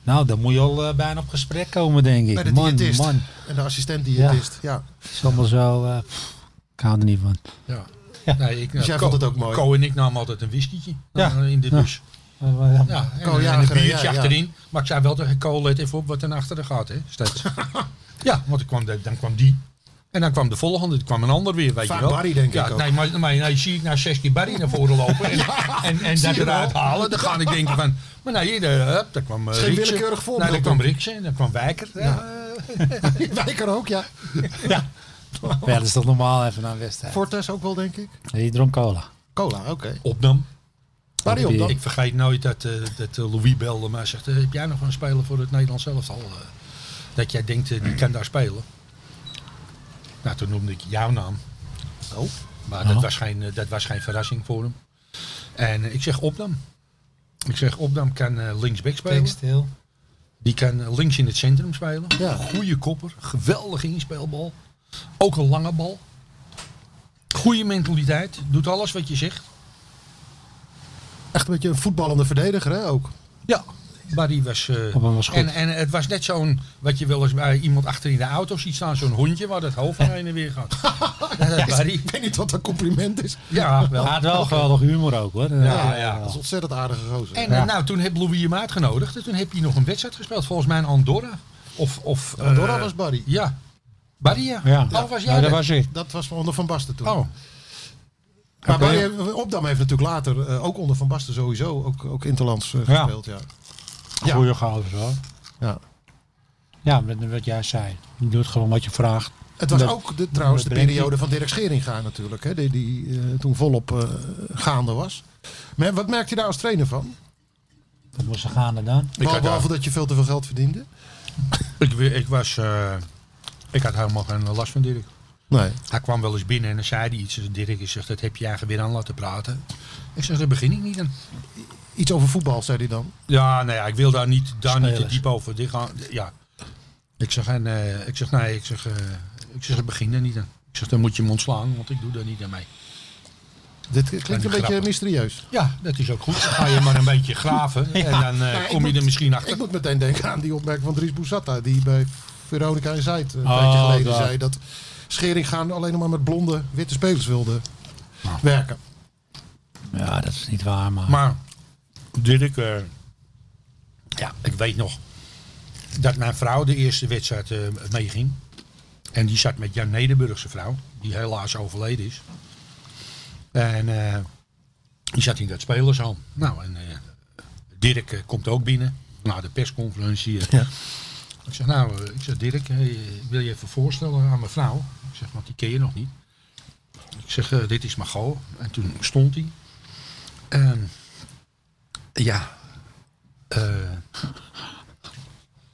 nou, dan moet je al eh, bijna op gesprek komen, denk ik. Bij de man, diëtist. man. En de assistent diëtist. Ja. Het is allemaal zo... eh, pff, ik hou er niet van. Ja. Ja. Nee, ik, Dus jij Co- vond het ook mooi? Co en ik namen altijd een whiskietje Ja. eh, in de Ja. bus. Eh, eh, Ja, en, en ja, een ja, biertje ja. achterin. Maar ik zei wel tegen Co, let even op wat er achteren gaat, hè, steeds. ja, want dan kwam, de, dan kwam die. En dan kwam de volgende, dan kwam een ander weer, weet Vaak je wel. Barry, denk ja, ik ook. Nee, maar, maar nee, zie ik nou zes keer Barry naar voren lopen en, en, en dat eruit wel. halen. Dan ga ik denken van, maar nee, de, hup, daar kwam uh, is geen willekeurig voorbeeld, Nee, dan kwam Riksen, dan kwam Wijker. Ja. Wij er ook, ja. ja, dat is toch normaal even na een wedstrijd. Fortes ook wel, denk ik. Nee, die dronk cola. Cola, oké. Opnam. Dan. Ik vergeet nooit dat, eh, dat eh, Louis belde en zegt, eh, heb jij nog een speler voor het Nederlands elftal? dat jij denkt, die kan daar spelen. Nou, toen noemde ik jouw naam. Oh. Maar dat, was geen, dat was geen verrassing voor hem. En ik zeg Opdam. Ik zeg Opdam kan linksback spelen. stil. Die kan links in het centrum spelen. Ja. Goede kopper. Geweldige inspeelbal. Ook een lange bal. Goede mentaliteit. Doet alles wat je zegt. Echt een beetje een voetballende verdediger, hè, ook. Ja. Maar die was... eh, goed. en, en het was net zo'n, wat je wel eens bij iemand achter in de auto ziet staan, zo'n hondje waar het hoofd van heen en weer gaat. Ja, Barry. Ik weet niet wat een compliment is. Ja, wel. Hij had wel geweldig humor ook hoor. Ja, ja. Dat is ontzettend aardige gozer. En eh, nou, toen heb Louis hem uitgenodigd en toen heb hij nog een wedstrijd gespeeld, volgens mij in Andorra. Of, of, eh, Andorra was Barry. Ja. Barry, ja. Ja. Oh, was jij Ja, dat dat? was ik. Dat was onder Van Basten toen. Oh, maar Opdam heeft natuurlijk later, eh, ook onder Van Basten sowieso, ook, ook Interlands eh, Ja. gespeeld. Ja. Ja. Goeie gozer hoor. Ja. Ja, met wat jij zei. Je doet gewoon wat je vraagt. Het was Dat- ook de, trouwens de dat periode van Dirk Scheringa natuurlijk, hè, die, die eh, toen volop eh, gaande was. Maar wat merkte je daar als trainer van? Wat moest ze gaan er dan? Ik had Behalve dat je veel te veel geld verdiende? ik, ik was, eh, ik had helemaal geen last van Dirk. Nee. Hij kwam wel eens binnen en dan zei hij iets. Dirk, ik zeg, dat heb je eigenlijk weer aan laten praten. Ik zeg, daar begin ik niet aan. Iets over voetbal, zei hij dan. Ja, nou ja, ik wil daar niet, daar niet te diep over. Dit gaan, ja. Ik zeg, en, eh, ik zeg, nee, ik zeg, eh, ik zeg, begin er niet aan. Ik zeg, dan moet je hem ontslaan, want ik doe daar niet aan mee. Dit klinkt een beetje mysterieus. Ja, dat is ook goed. Dan ga je maar een beetje graven en dan eh, Nou, kom je moet- er misschien achter. Ik moet meteen denken aan die opmerking van Dries Boussata, die bij Veronica en Zuid een Oh, tijdje geleden zei dat Schering gaan alleen nog maar met blonde, witte spelers wilde werken. Ja, dat is niet waar, maar... Maar Dirk, eh, ja, ik weet nog dat mijn vrouw de eerste wedstrijd eh, meeging. En die zat met Jan Nederburg, zijn vrouw, die helaas overleden is. En eh, die zat in dat spelershal. Nou, en eh, Dirk komt ook binnen na de persconferentie. Ja. Ik zeg, nou, ik zeg, Dirk, hey, wil je even voorstellen aan mijn vrouw? Ik zeg, want die ken je nog niet. Ik zeg, eh, dit is Margot. En toen stond hij. Ja. Eh,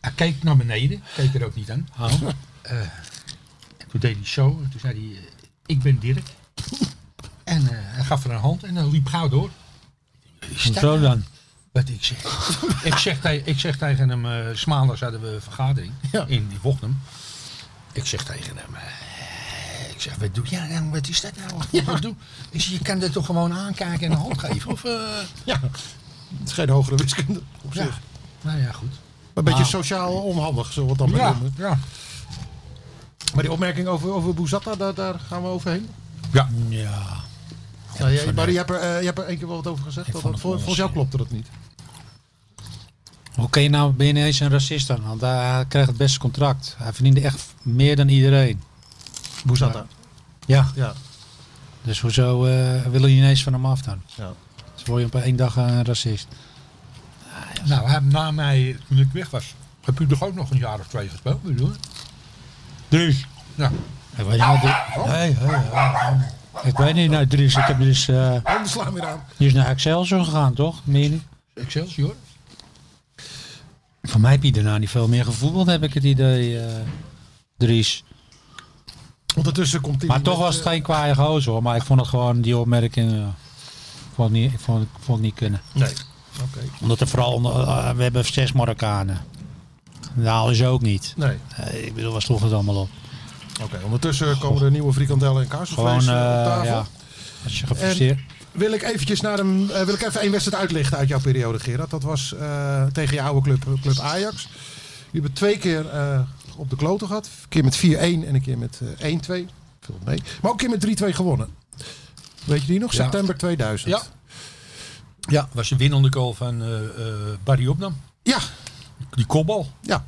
hij keek naar beneden. Keek er ook niet aan. Oh. En toen deed hij zo. En toen zei hij, eh, ik ben Dirk. Hij gaf er een hand en dan liep gauw door. Zo dan. Wat ik zeg. ik, zeg tegen, ik zeg tegen hem, eh maandags hadden we een vergadering Ja. in, Vochtem. Ik zeg tegen hem, eh, zeg, wat doe jij nou? Wat is dat nou? Wat doe? Ik zeg, je kan dit toch gewoon aankijken en een hand geven? Of, eh, Ja, het is geen hogere wiskunde op ja. zich. Nou ja, goed. Een beetje Ah. sociaal onhandig, zullen we het dan maar Ja, noemen. ja. Maar die opmerking over, over Bouzata, daar, daar gaan we overheen. ja. Ja. Ja, jij- maar je hebt, er, eh, je hebt er één keer wel wat over gezegd. Dat, dat, vol- volgens jou klopte dat niet. Hoe kun je nou, ben je ineens een racist dan? Want hij krijgt het beste contract. Hij verdiende echt meer dan iedereen. Bouzata. Ja, Ja. dus hoezo eh, willen je ineens van hem af dan? ja. Dus word je op één dag een racist. Nou, hij, na mij, toen ik weg was, heb u toch ook nog een jaar of twee gespeeld? bedoel je? Dries. Ja. Ik weet niet, Dries- hey, hey, hey. Ik weet niet, nou Dries, ik heb dus, eh, Handen slaan weer aan. die is naar Excelsior gegaan, toch? Meen je? Excelsior. Voor mij heb je daarna niet veel meer gevoetbald, heb ik het idee, eh, Dries. Ondertussen komt hij Maar met, toch was het eh, geen kwaaie gozer hoor. Maar ik vond het gewoon, die opmerking, ik vond het niet, ik vond, ik vond het niet kunnen. Nee. Oké. Omdat er vooral, onder, eh, we hebben zes Marokkanen. Dat halen ze ook niet. Nee. Eh, ik bedoel, waar sloeg het allemaal op? Oké. Ondertussen komen er nieuwe frikandellen en kaasvlees Gewoon, eh, op eh, tafel. ja, als je gefrustreerd... Wil ik eventjes naar een, eh, wil ik even één wedstrijd uitlichten uit jouw periode, Gerard. Dat was eh, tegen je oude club, club Ajax. Jullie hebben twee keer eh, op de kloten gehad. Een keer met 4-1 en een keer met eh 1-2. Veel mee. Maar ook een keer met 3-2 gewonnen. Weet je die nog? Ja. September 2000. Ja. Ja, was een winnende goal van eh, eh, Barry Opnam. Ja. Die kopbal. Ja.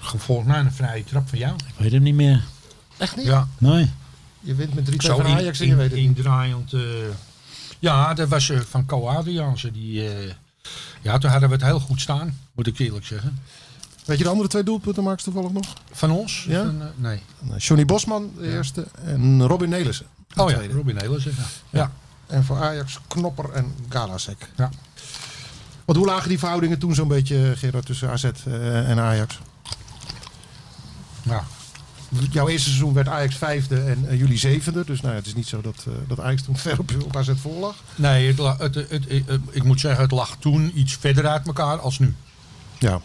Gevolgd na een vrije trap van jou. Ik weet hem niet meer. Echt niet? Ja. Nee. Je wint met 3-2 Zo van in, Ajax en je in, weet het niet. indraaiend. eh, ja, dat was eh, van Co Adriaanse. Die, eh, ja, toen hadden we het heel goed staan, moet ik eerlijk zeggen. Weet je de andere twee doelpuntenmakers toevallig nog? Van ons? Ja? Eh, nee. Nee, Johnny Bosman, de eerste. En Robin Nelissen. Oh ja, tweede. Robin Nelissen. Ja. ja. En voor Ajax Knopper en Galasek. Ja. Want hoe lagen die verhoudingen toen zo'n beetje, Gerard, tussen AZ eh, en Ajax? Ja. Jouw eerste seizoen werd Ajax vijfde en eh, jullie zevende. Dus nou, het is niet zo dat, eh, dat Ajax toen ver op, op AZ vol lag. Nee, het- het- ik moet zeggen, het lag toen iets verder uit elkaar als nu. Ja.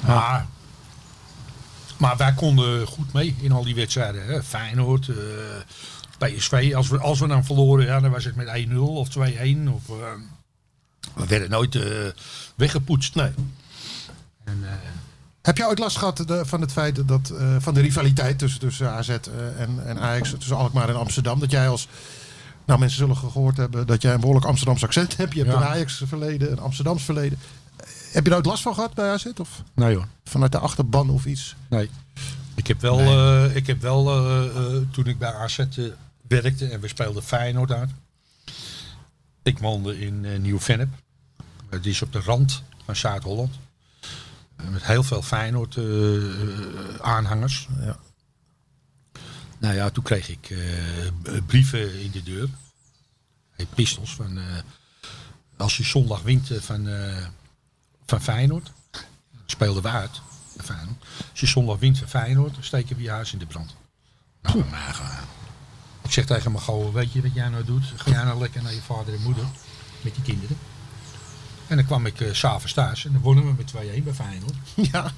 Maar, maar wij konden goed mee in al die wedstrijden. Hè. Feyenoord, eh, PSV. Als we, als we dan verloren, ja, dan was het met 1-0 of 2-1. Of, eh, we werden nooit eh, weggepoetst. Nee. En, eh, Heb je ooit last gehad de- van het feit dat, eh, van de rivaliteit tussen, tussen AZ en, en Ajax, tussen Alkmaar en Amsterdam? Dat jij als, nou mensen zullen gehoord hebben dat jij een behoorlijk Amsterdams accent hebt. Je hebt Ja. een Ajax verleden, een Amsterdams verleden. Heb je daar ooit last van gehad bij AZ? Of nee hoor. vanuit de achterban of iets? Nee. Ik heb wel, eh, ik heb wel eh, eh, toen ik bij AZ werkte en we speelden Feyenoord uit. Ik woonde in eh, Nieuw-Vennep. Het is op de rand van Zuid-Holland. Met heel veel Feyenoord aanhangers. Ja. Nou ja, toen kreeg ik eh, brieven in de deur. Hey, pistols van... eh, als je zondag wint van, eh, van Feyenoord. Speelden we uit. Feyenoord. Als je zondag wint van Feyenoord, dan steken we je huis in de brand. Nou, maar, eh, ik zeg tegen mijn goal, weet je wat jij nou doet? Ga jij nou lekker naar je vader en moeder met die kinderen. En dan kwam ik s s'avonds thuis en dan wonnen we met 2-1 bij Feyenoord. Ja,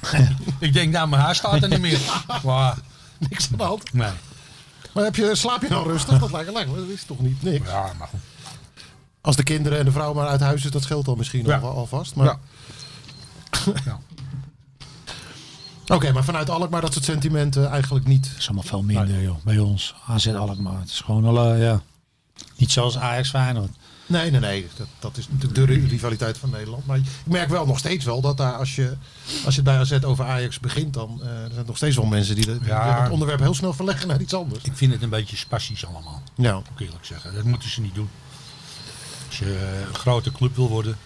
Ik denk, nou, mijn huis staat er niet meer. Maar, niks aan de hand. nee. Maar heb je, slaap je nou rustig? Dat lijkt lekker. Dat is toch niet niks? Ja, maar goed. Als de kinderen en de vrouw maar uit huis is, dat scheelt dan misschien Ja. al, alvast. Maar... Ja. Ja. Oké, maar vanuit Alkmaar dat soort sentimenten eigenlijk niet. Het is allemaal veel minder joh, bij ons. AZ Alkmaar. Het is gewoon alle, ja. Niet zoals Ajax Feyenoord. Nee, nee, nee. Dat, dat is natuurlijk de ri- rivaliteit van Nederland. Maar ik merk wel nog steeds wel dat daar, als je, als je het bij AZ over Ajax begint, dan eh, er zijn nog steeds wel mensen die, de, die Ja. het onderwerp heel snel verleggen naar iets anders. Ik vind het een beetje spastisch allemaal. Ja. moet ik eerlijk zeggen. Dat moeten ze niet doen. Als je een grote club wil worden.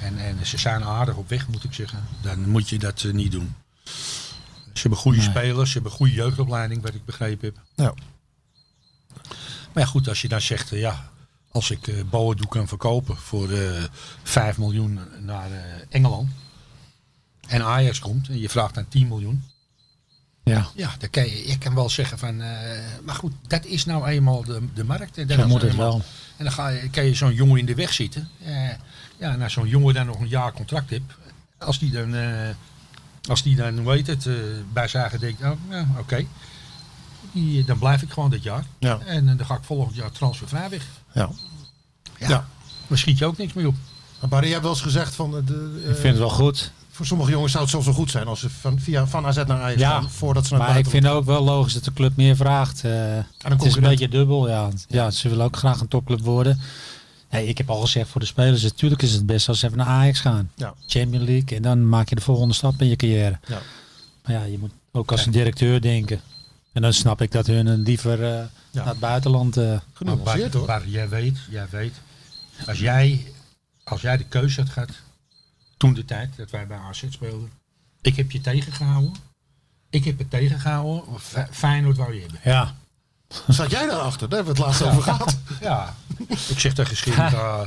En, en ze zijn aardig op weg, moet ik zeggen. Dan moet je dat eh, niet doen. Ze hebben goede Nee. spelers. Ze hebben goede jeugdopleiding, wat ik begrepen heb. Ja. Maar ja, goed, als je dan zegt, eh, ja, als ik eh Boadu kan verkopen voor eh 5 miljoen naar eh, Engeland. En Ajax komt en je vraagt dan 10 miljoen. Ja, Ja, dan kan je, je kan wel zeggen van... eh, maar goed, dat is nou eenmaal de, de markt. En dat moet het eenmaal- wel. En dan ga je, kan je zo'n jongen in de weg zitten. Eh, ja, en als zo'n jongen dan nog een jaar contract heeft. Als die dan, eh, als die dan hoe heet het, eh, bij zagen denkt, oh, ja, oké. Die, Dan blijf ik gewoon dit jaar. Ja. En dan ga ik volgend jaar transfervrij weg. Ja. Ja. Ja. Dan schiet je ook niks meer op. Maar Barry, je hebt wel eens gezegd van... De, Ik vind het wel goed. Voor sommige jongens zou het zelfs wel goed zijn als ze van, via, van AZ naar Ajax Ja, gaan. Voordat ze naar Maar ik vind ook wel logisch dat de club meer vraagt. Eh, het is een beetje dubbel. Ja. ja, ze willen ook graag een topclub worden. Nee, ik heb al gezegd voor de spelers, natuurlijk is het best als ze even naar Ajax gaan. Ja. Champions League en dan maak je de volgende stap in je carrière. Ja. Maar ja, je moet ook als een directeur denken. En dan snap ik dat hun een liever eh, naar het buitenland... eh, Maar Genuanceerd Bart, hoor. Bart, jij weet, jij weet. Als jij, als jij de keuze had gehad, toen de tijd dat wij bij AZ speelden. Ik heb je tegengehouden. Ik heb het tegengehouden. F- Feyenoord wou je hebben. ja, Zat jij daarachter? Daar hebben we het laatst over gehad. Ja. Ik zeg tegen Schim, uh,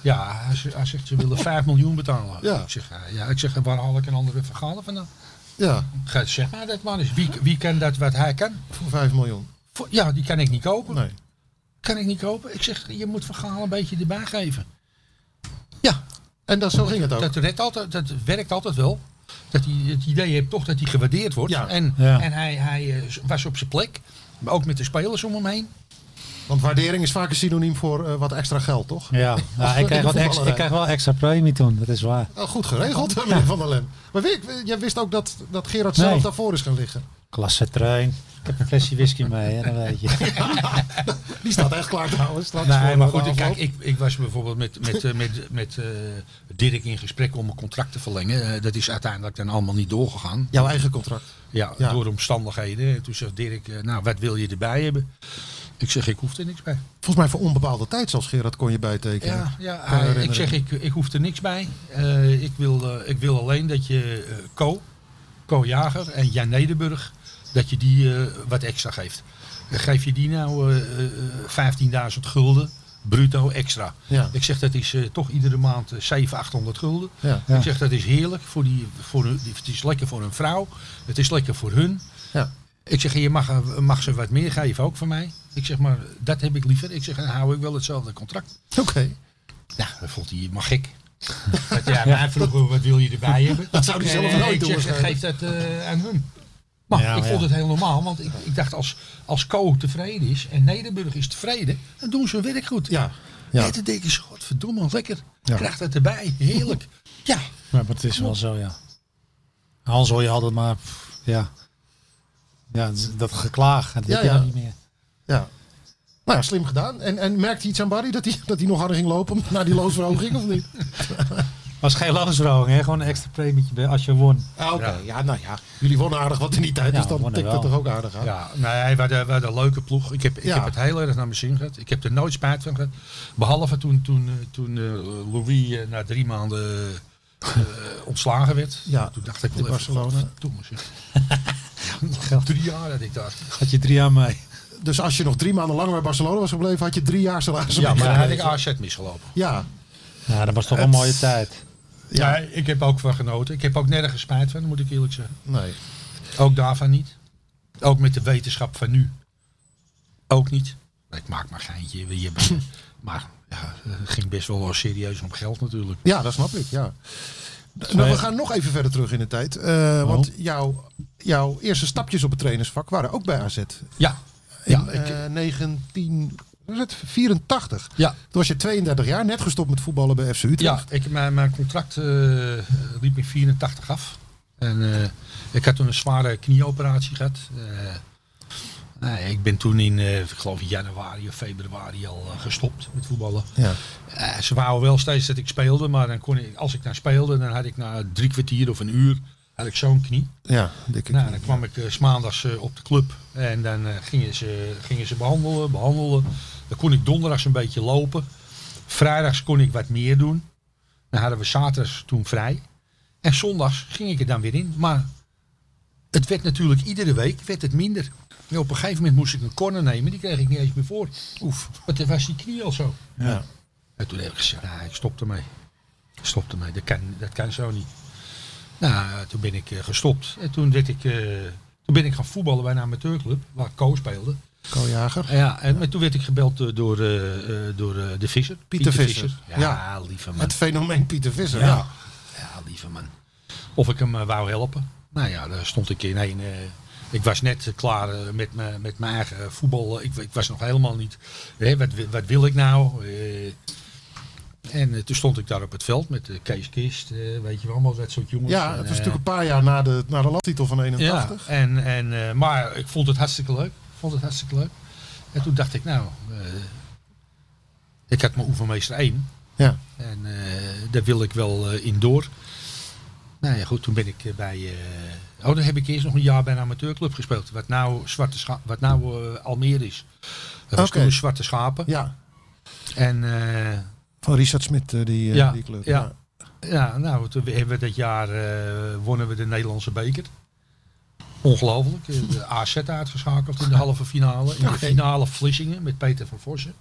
ja, hij zegt, hij zegt, ze willen 5 miljoen betalen. Ja. Ik zeg, uh, ja, ik zeg, waar haal ik een andere verhalen vandaan? Ja, Ga- Zeg maar dat man eens. Wie, wie kan dat wat hij kan? voor 5 miljoen. Voor- Ja, die kan ik niet kopen. Nee. Kan ik niet kopen. Ik zeg, je moet verhaal een beetje erbij geven. Ja, En dat, zo ging het ook. Dat, altijd, dat werkt altijd wel. Dat hij het idee heeft toch dat hij gewaardeerd wordt. Ja. En, Ja. en hij, hij eh, was op zijn plek. Maar ook met de spelers om hem heen. Want waardering is vaak een synoniem voor eh, wat extra geld, toch? ja. ja ik, krijg wat extra, ik krijg wel extra premie toen, dat is waar. Oh, goed geregeld, meneer Van der Lem. Maar weet, jij wist ook dat, dat Gerard zelf daarvoor is gaan liggen. Klasse trein. Ik heb een flesje whisky mee, hè, dan weet je. Die staat echt klaar trouwens. Straks Nee, voor maar goed, ik, kijk, ik, ik was bijvoorbeeld met, met, eh, met, met eh, Dirk in gesprek om een contract te verlengen. Eh, dat is uiteindelijk dan allemaal niet doorgegaan. Jouw eigen contract. Ja, Ja. door omstandigheden. En toen zegt Dirk, nou wat wil je erbij hebben? Ik zeg, ik hoef er niks bij. Volgens mij voor onbepaalde tijd, zoals Gerard, kon je bijtekenen. Ja, ja hij- ik zeg, ik, ik hoef er niks bij. Ik, wil, ik wil alleen dat je Co, Co Jager en Jan Nederburg, dat je die eh, wat extra geeft. Eh, Geef je die nou eh, eh, 15.000 gulden, bruto extra. Ja. Ik zeg, dat is eh, toch iedere maand eh, 700, 800 gulden. Ja. Ja. Ik zeg, dat is heerlijk. Voor die, voor hun, het is lekker voor een vrouw. Het is lekker voor hun. Ja. Ik zeg, je mag, eh, mag ze wat meer geven ook van mij. Ik zeg, maar dat heb ik liever. Ik zeg, dan hou ik wel hetzelfde contract. Oké. Ja, dat vond hij maar gek. Dat, ja, mij vroegen, wat wil je erbij hebben? Dat zou hij zelf nooit ik doen zeg, waarschijnlijk. geef dat eh, aan hun. Maar Ja, ik vond ja. het heel normaal, want ik, ik dacht als, als Co tevreden is en Nederburg is tevreden, dan doen ze hun werk goed. Ja. Ja. Ja. dan denk je, godverdomme, lekker. Ja. Krijg dat erbij, heerlijk. Ja, Ja, maar het is wel zo, ja. Anders hoor je altijd maar, pff, ja. Ja, dat geklaag, dat Ja, heb je ja. niet meer. ja. Nou ja, slim gedaan. En, en merkte iets aan Barry dat hij, dat hij nog harder ging lopen naar die loonsverhoging of niet? Was geen loonsverhoging, hè? gewoon een extra premietje bij als je won. Ah, Oké, Ja. ja. nou ja. Jullie wonnen aardig wat in die tijd, Ja, dus dan tikt het wel. toch ook aardig aan. ja nee, hadden, we hadden een leuke ploeg. Ik heb, ik Ja. heb het heel erg naar mijn zin gehad. Ik heb er nooit spijt van gehad. Behalve toen, toen, eh, toen eh, Louis eh, na drie maanden eh, ontslagen werd. Ja, toen dacht ik in wel even, Barcelona. godverdomme, zeg. drie jaar had ik daar. Had je drie jaar mee. Dus als je nog drie maanden langer bij Barcelona was gebleven, had je drie jaar salaris Ja, maar dan had ik. AZ misgelopen. Ja, Ja, dat was toch Het- een mooie tijd ja. ik heb ook van genoten. Ik heb ook nergens spijt van, moet ik eerlijk zeggen. Nee. Ook daarvan niet. Ook met de wetenschap van nu. Ook niet. Ik maak maar geintje. maar ja, het ging best wel serieus om geld natuurlijk. Ja, dat snap ik. Ja. Dus nou, we gaan nog even verder terug in de tijd. Eh, oh. Want jouw, jouw eerste stapjes op het trainersvak waren ook bij AZ. Ja. Ja, ik, eh, 19 het 84. Ja. Toen was je 32 jaar, net gestopt met voetballen bij FC Utrecht. Ja, ik, mijn, mijn contract eh, liep in 84 af. En eh, ik had toen een zware knieoperatie gehad. Uh, ik ben toen in, ik geloof in januari of februari al gestopt met voetballen. Ja. ze wouden wel steeds dat ik speelde, maar dan kon ik, als ik daar speelde, dan had ik na drie kwartier of een uur had ik zo'n knie. Ja, dikke nou, knie, Dan kwam ik s maandags op de club en dan gingen, ze, gingen ze behandelen, behandelen. Dan kon ik donderdags een beetje lopen. Vrijdags kon ik wat meer doen. Dan hadden we zaterdags toen vrij. En zondags ging ik er dan weer in. Maar het werd natuurlijk iedere week werd het minder. En op een gegeven moment moest ik een corner nemen. Die kreeg ik niet eens meer voor. Oef, wat was die knie al zo. Ja. En toen heb ik gezegd, nou, ik stop ermee. Ik stop ermee, dat kan, dat kan zo niet. Nou, toen ben ik eh, gestopt. En toen werd ik, eh, Toen ben ik gaan voetballen bij een amateurclub, waar Co speelde. Kooljager. Ja, en maar toen werd ik gebeld eh, door, eh, eh, door de Visser. Pieter Visser. Ja, Ja. lieve man. Het fenomeen Pieter Visser. Ja. Ja. Ja, lieve man. Of ik hem wou helpen. Nou ja, daar stond ik in een. ik was net klaar met, me, met mijn eigen voetbal. Ik, ik was nog helemaal niet. Hè, wat, wat wil ik nou? En toen stond ik daar op het veld met de Kees Kist. weet je wel, allemaal dat soort jongens. Ja, En, het was natuurlijk een paar jaar na de, na de landtitel van ja, 81. en, en, eh, maar ik vond het hartstikke leuk. Ik vond het hartstikke leuk. En toen dacht ik, nou, eh, ik had mijn oefenmeester 1. Ja. En eh, daar wil ik wel eh, in door. Nou ja, goed, toen ben ik bij... oh, dan heb ik eerst nog een jaar bij een amateurclub gespeeld. Wat nou, Zwarte Scha wat nou Almere is. Dat was Oké. toen Zwarte Schapen. Ja, En van Richard Smit, die, Ja, die club. ja. ja, nou, toen hebben we dat jaar wonnen we de Nederlandse beker. Ongelooflijk. De AZ uitgeschakeld in de halve finale. In de finale Vlissingen met Peter van Vossen.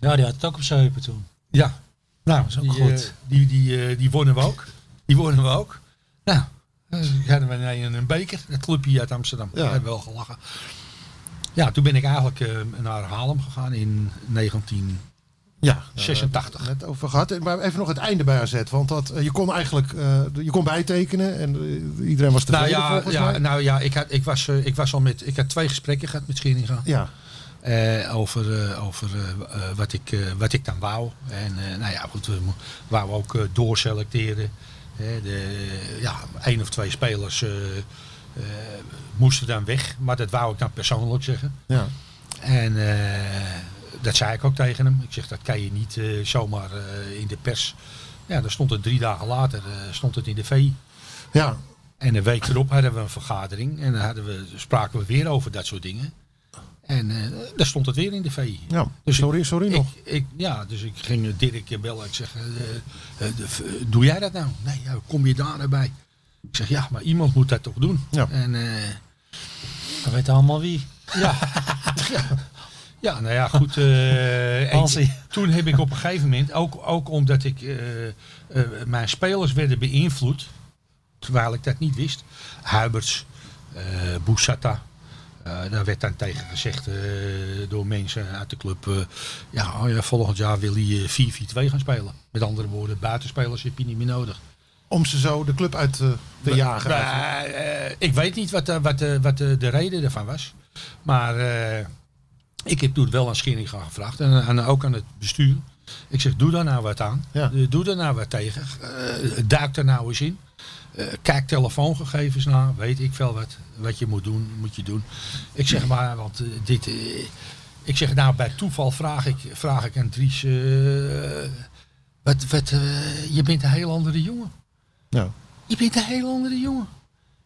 Ja, die had het ook op zijn heupen toen. Ja, nou, is ook die, goed. eh, die, die, eh, die wonnen we ook. Die wonnen we ook. Nou, eh, hadden we een, een beker. Het clubje uit Amsterdam. Ja. Ja. hebben we wel gelachen. Ja, toen ben ik eigenlijk eh, naar Haarlem gegaan in 19... Ja, 86. daar hebben we het net over gehad. Maar even nog het einde bij AZ. Want dat, eh, je kon eigenlijk eh, je kon bijtekenen en eh, iedereen was Nou tevreden ja, volgens ja, mij. nou ja ik, had, ik, was, ik was al met... Ik had twee gesprekken gehad met Scheringa. Ja, over over wat, ik, wat ik dan wou. En nou ja, goed, we wouden ook doorselecteren. De, ja, één of twee spelers moesten dan weg. Maar dat wou ik dan persoonlijk zeggen. ja. En eh, dat zei ik ook tegen hem. Ik zeg, dat kan je niet eh, zomaar eh, in de pers. Ja, dan stond het drie dagen later eh, stond het in de V. ja. En een week erop hadden we een vergadering. En dan hadden we, spraken we weer over dat soort dingen. En eh daar stond het weer in de V. ja. Dus sorry, sorry ik, nog. Ik, ja, dus ik ging Dirk bellen. Ik zeg, doe jij dat nou? Nee, ja, kom je daar nou bij? Ik zeg, ja, maar iemand moet dat toch doen. Ja. En eh, We weten allemaal wie. ja. ja, nou ja, goed. eh, en toen heb ik op een gegeven moment, ook, ook omdat ik eh, eh, mijn spelers werden beïnvloed, terwijl ik dat niet wist. Huiberts, eh Boussata. eh, daar werd dan tegen gezegd eh, door mensen uit de club. ja, oh ja, volgend jaar wil hij eh, 4-4-2 gaan spelen. Met andere woorden, buitenspelers heb je niet meer nodig. Om ze zo de club uit eh, te jagen. Ik weet niet wat, de, wat, de, wat de, de reden ervan was. Maar eh, ik heb toen wel aan Scheringa gevraagd. En, aan- ook aan het bestuur. Ik zeg, doe daar nou wat aan. Ja. Eh, doe daar nou wat tegen. Eh, duik er nou eens in. Eh, kijk telefoongegevens na. Weet ik veel wat. Wat je moet doen, moet je doen. Ik zeg maar, want eh, dit... eh, ik zeg, nou, bij toeval vraag ik, vraag ik aan Dries... eh, wat, wat, eh, je bent een heel andere jongen. Ja. Je bent een heel andere jongen.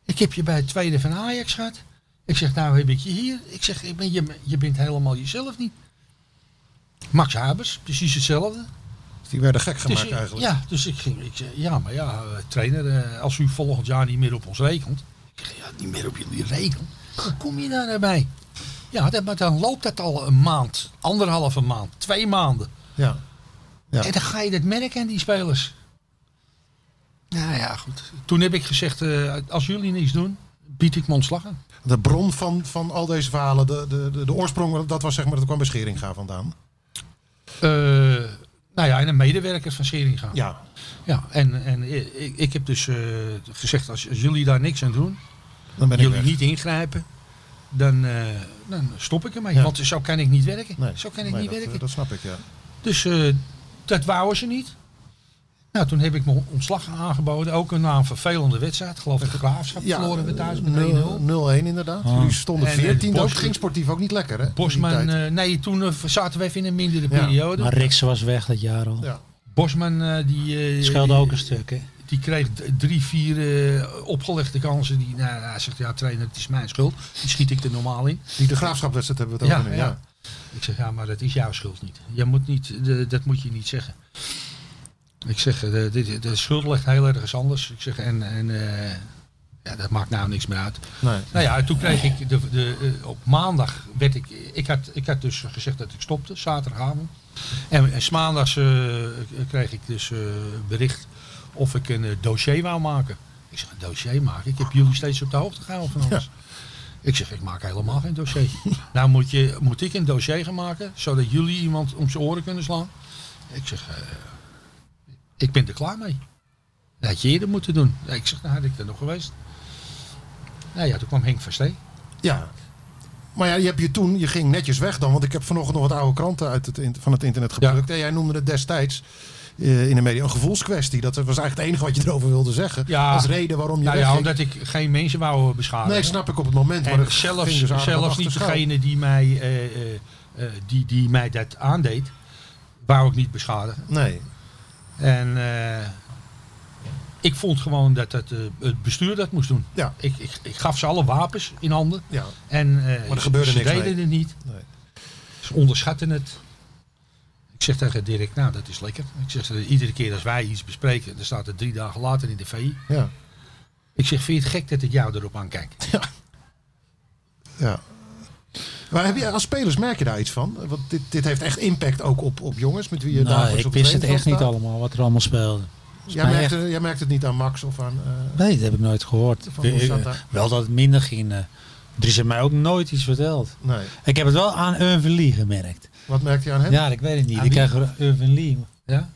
Ik heb je bij het tweede van Ajax gehad. Ik zeg, nou heb ik je hier. Ik zeg, ik ben, je, je bent helemaal jezelf niet. Max Habers, precies hetzelfde. Die werden gek gemaakt Dus, eigenlijk. Ja, dus ik ging, ik ja, maar ja, eh, trainer, eh, als u volgend jaar niet meer op ons rekent. Ik zeg, ja, niet meer op jullie rekent. Hoe kom je daar nou bij? Ja, dat, maar dan loopt dat al een maand, anderhalve maand, twee maanden. Ja. Ja. En dan ga je dat merken aan die spelers. Nou ja, goed. Toen heb ik gezegd, eh, als jullie niets doen, bied ik me ontslag aan. De bron van, van al deze verhalen, de, de, de, de oorsprong, dat was zeg maar, dat kwam bij Scheringa vandaan. Eh, nou ja, en een medewerker van Scheringa. Ja. Ja, en, en ik, ik heb dus eh, gezegd, als, als jullie daar niks aan doen, Dan ben ik jullie niet ingrijpen, dan, eh, dan stop ik ermee. Ja. Want zo kan ik niet werken. Nee. Zo kan ik Nee, niet dat, werken. dat snap ik, ja. Dus dat wouden ze niet. Nou, toen heb ik mijn ontslag aangeboden. Ook na een vervelende wedstrijd. Ik geloof dat de Graafschap verloren we thuis met 1-0. 0-1 inderdaad. Ah. Jullie stonden En, eh, 14 ook. Bos- Het ging sportief ook niet lekker, hè? Bosman, eh, nee, toen eh, zaten we even in een mindere Ja. periode. Maar Riksen was weg dat jaar al. Ja. Bosman, eh, die, eh, Scheelde ook een stuk, hè? die kreeg drie, vier eh, opgelegde kansen. Die, nou, hij zegt, ja trainer, het is mijn schuld. Die schiet ik er normaal in. Die de graafschapwedstrijd hebben we het Ja, over nu. ja. Ja. Ik zeg, ja, maar dat is jouw schuld niet. Je moet niet de, dat moet je niet zeggen. Ik zeg, eh, de, de, de schuld ligt heel ergens anders. Ik zeg, en, en eh, ja, dat maakt nou niks meer uit. Nee. Nou ja, toen kreeg ik de, de, eh, op maandag werd ik, ik had, ik had dus gezegd dat ik stopte, zaterdagavond. En, en 's maandags kreeg ik dus bericht of ik een dossier wou maken. Ik zeg, een dossier maken? Ik heb jullie steeds op de hoogte gehouden van alles. Ik zeg, ik maak helemaal geen dossier. nou moet, je, moet ik een dossier gaan maken, zodat jullie iemand om zijn oren kunnen slaan. Ik zeg, ik ben er klaar mee. Dat had je eerder moeten doen. Ja, ik zeg, nou had ik er nog geweest. Nou ja, toen kwam Henk Verstee. Ja. Maar ja, je, hebt je toen, je ging netjes weg dan. Want ik heb vanochtend nog wat oude kranten uit het, van het internet geplukt. En jij noemde het destijds eh, in de media een gevoelskwestie. Dat was eigenlijk het enige wat je erover wilde zeggen. Ja. Als reden waarom je Nou ja, omdat ik geen mensen wou beschadigen. Nee, snap ik op het moment. maar En het zelfs, dus zelfs niet degene die mij, eh, eh, eh, die, die mij dat aandeed, wou ik niet beschadigen. Nee. En eh, ik vond gewoon dat het, eh, het bestuur dat moest doen. Ja. Ik, ik, ik gaf ze alle wapens in handen. Ja. En eh, er gebeurde ze niks deden mee. het niet. Nee. Ze onderschatten het. Ik zeg tegen Dirk, nou dat is lekker. Ik zeg, iedere keer als wij iets bespreken, dan staat het drie dagen later in de VI. Ja. Ik zeg, vind je het gek dat ik jou erop aankijk? ja. Maar heb je, als spelers merk je daar iets van? Want dit, dit heeft echt impact ook op, op jongens met wie je Nou, dagelijks ik op wist het echt niet allemaal, wat er allemaal speelde. Jij merkt, echt- het- jij merkt het niet aan Max of aan... eh, Nee, dat heb ik nooit gehoord. Wel dat het minder ging. eh. Dries heeft mij ook nooit iets verteld. nee. Ik heb het wel aan Irvin Lee gemerkt. Wat merkt je aan hem? Ja, ik weet het niet. Aan Ik wie? kreeg Irvin Lee. Ja?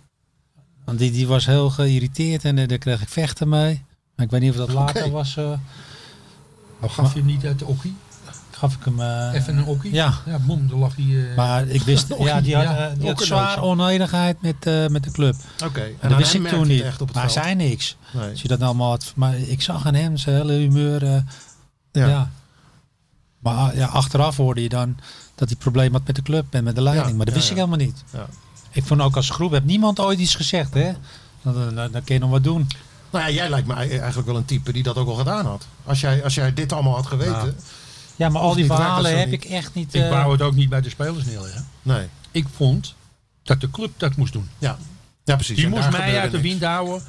Want die, die was heel geïrriteerd en eh, daar kreeg ik vechten mee. Maar ik weet niet of dat later was. eh, Nou, gaf je hem niet uit de okkie? Gaf ik hem. eh, Even een okkie? Ja. Ja, boem, dan lag hij... eh, Maar ik wist, ja, die had, Ja, eh, die ook had zwaar nootje. oneenigheid met, met de club. Oké. En dat wist ik toen niet. Echt op het Maar hij veld. zei niks. Nee. Als je dat nou allemaal had, maar ik zag aan hem zijn hele humeur. Ja. ja. Maar ah, ja, achteraf hoorde je dan dat hij probleem had met de club en met de leiding. Maar dat wist ik helemaal niet. Ja. Ik vond ook als groep, heb niemand ooit iets gezegd. Hè? Dan, dan, dan, dan kun je nog wat doen. Nou ja, jij lijkt me eigenlijk wel een type die dat ook al gedaan had. Als jij, als jij dit allemaal had geweten. Nou. Ja, maar al die verhalen heb niet? ik echt niet. ik eh, wou het ook niet bij de spelers neerleggen. Nee. Ik vond dat de club dat moest doen. Ja. Ja, precies. Die En moest mij uit de wind houden.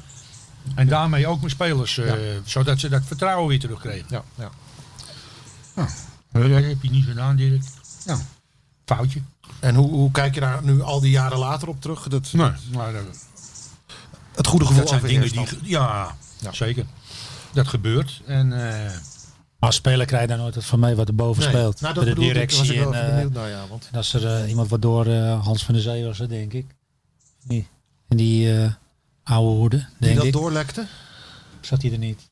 En daarmee ook mijn spelers. eh, Ja. Zodat ze dat vertrouwen weer terugkregen. Ja, ja. Eh, Dat heb je niet gedaan, Dirk. Nou, foutje. En hoe, hoe kijk je daar nu al die jaren later op terug? Dat, Nee, maar eh, het goede gevoel dat zijn dingen die... Ja, Ja. zeker. Dat gebeurt. En eh, Maar als speler krijg je dan nooit wat van mij wat er boven Nee. speelt. Nou, dat Bij de bedoelde ik, was ik directie wel en, eh, benieuwd naar, ja. Want en als er eh, iemand wat door eh, Hans van der Zee was, dat denk ik. Nee. En die eh, oude hoede, die denk dat ik. doorlekte. Zat hij er niet?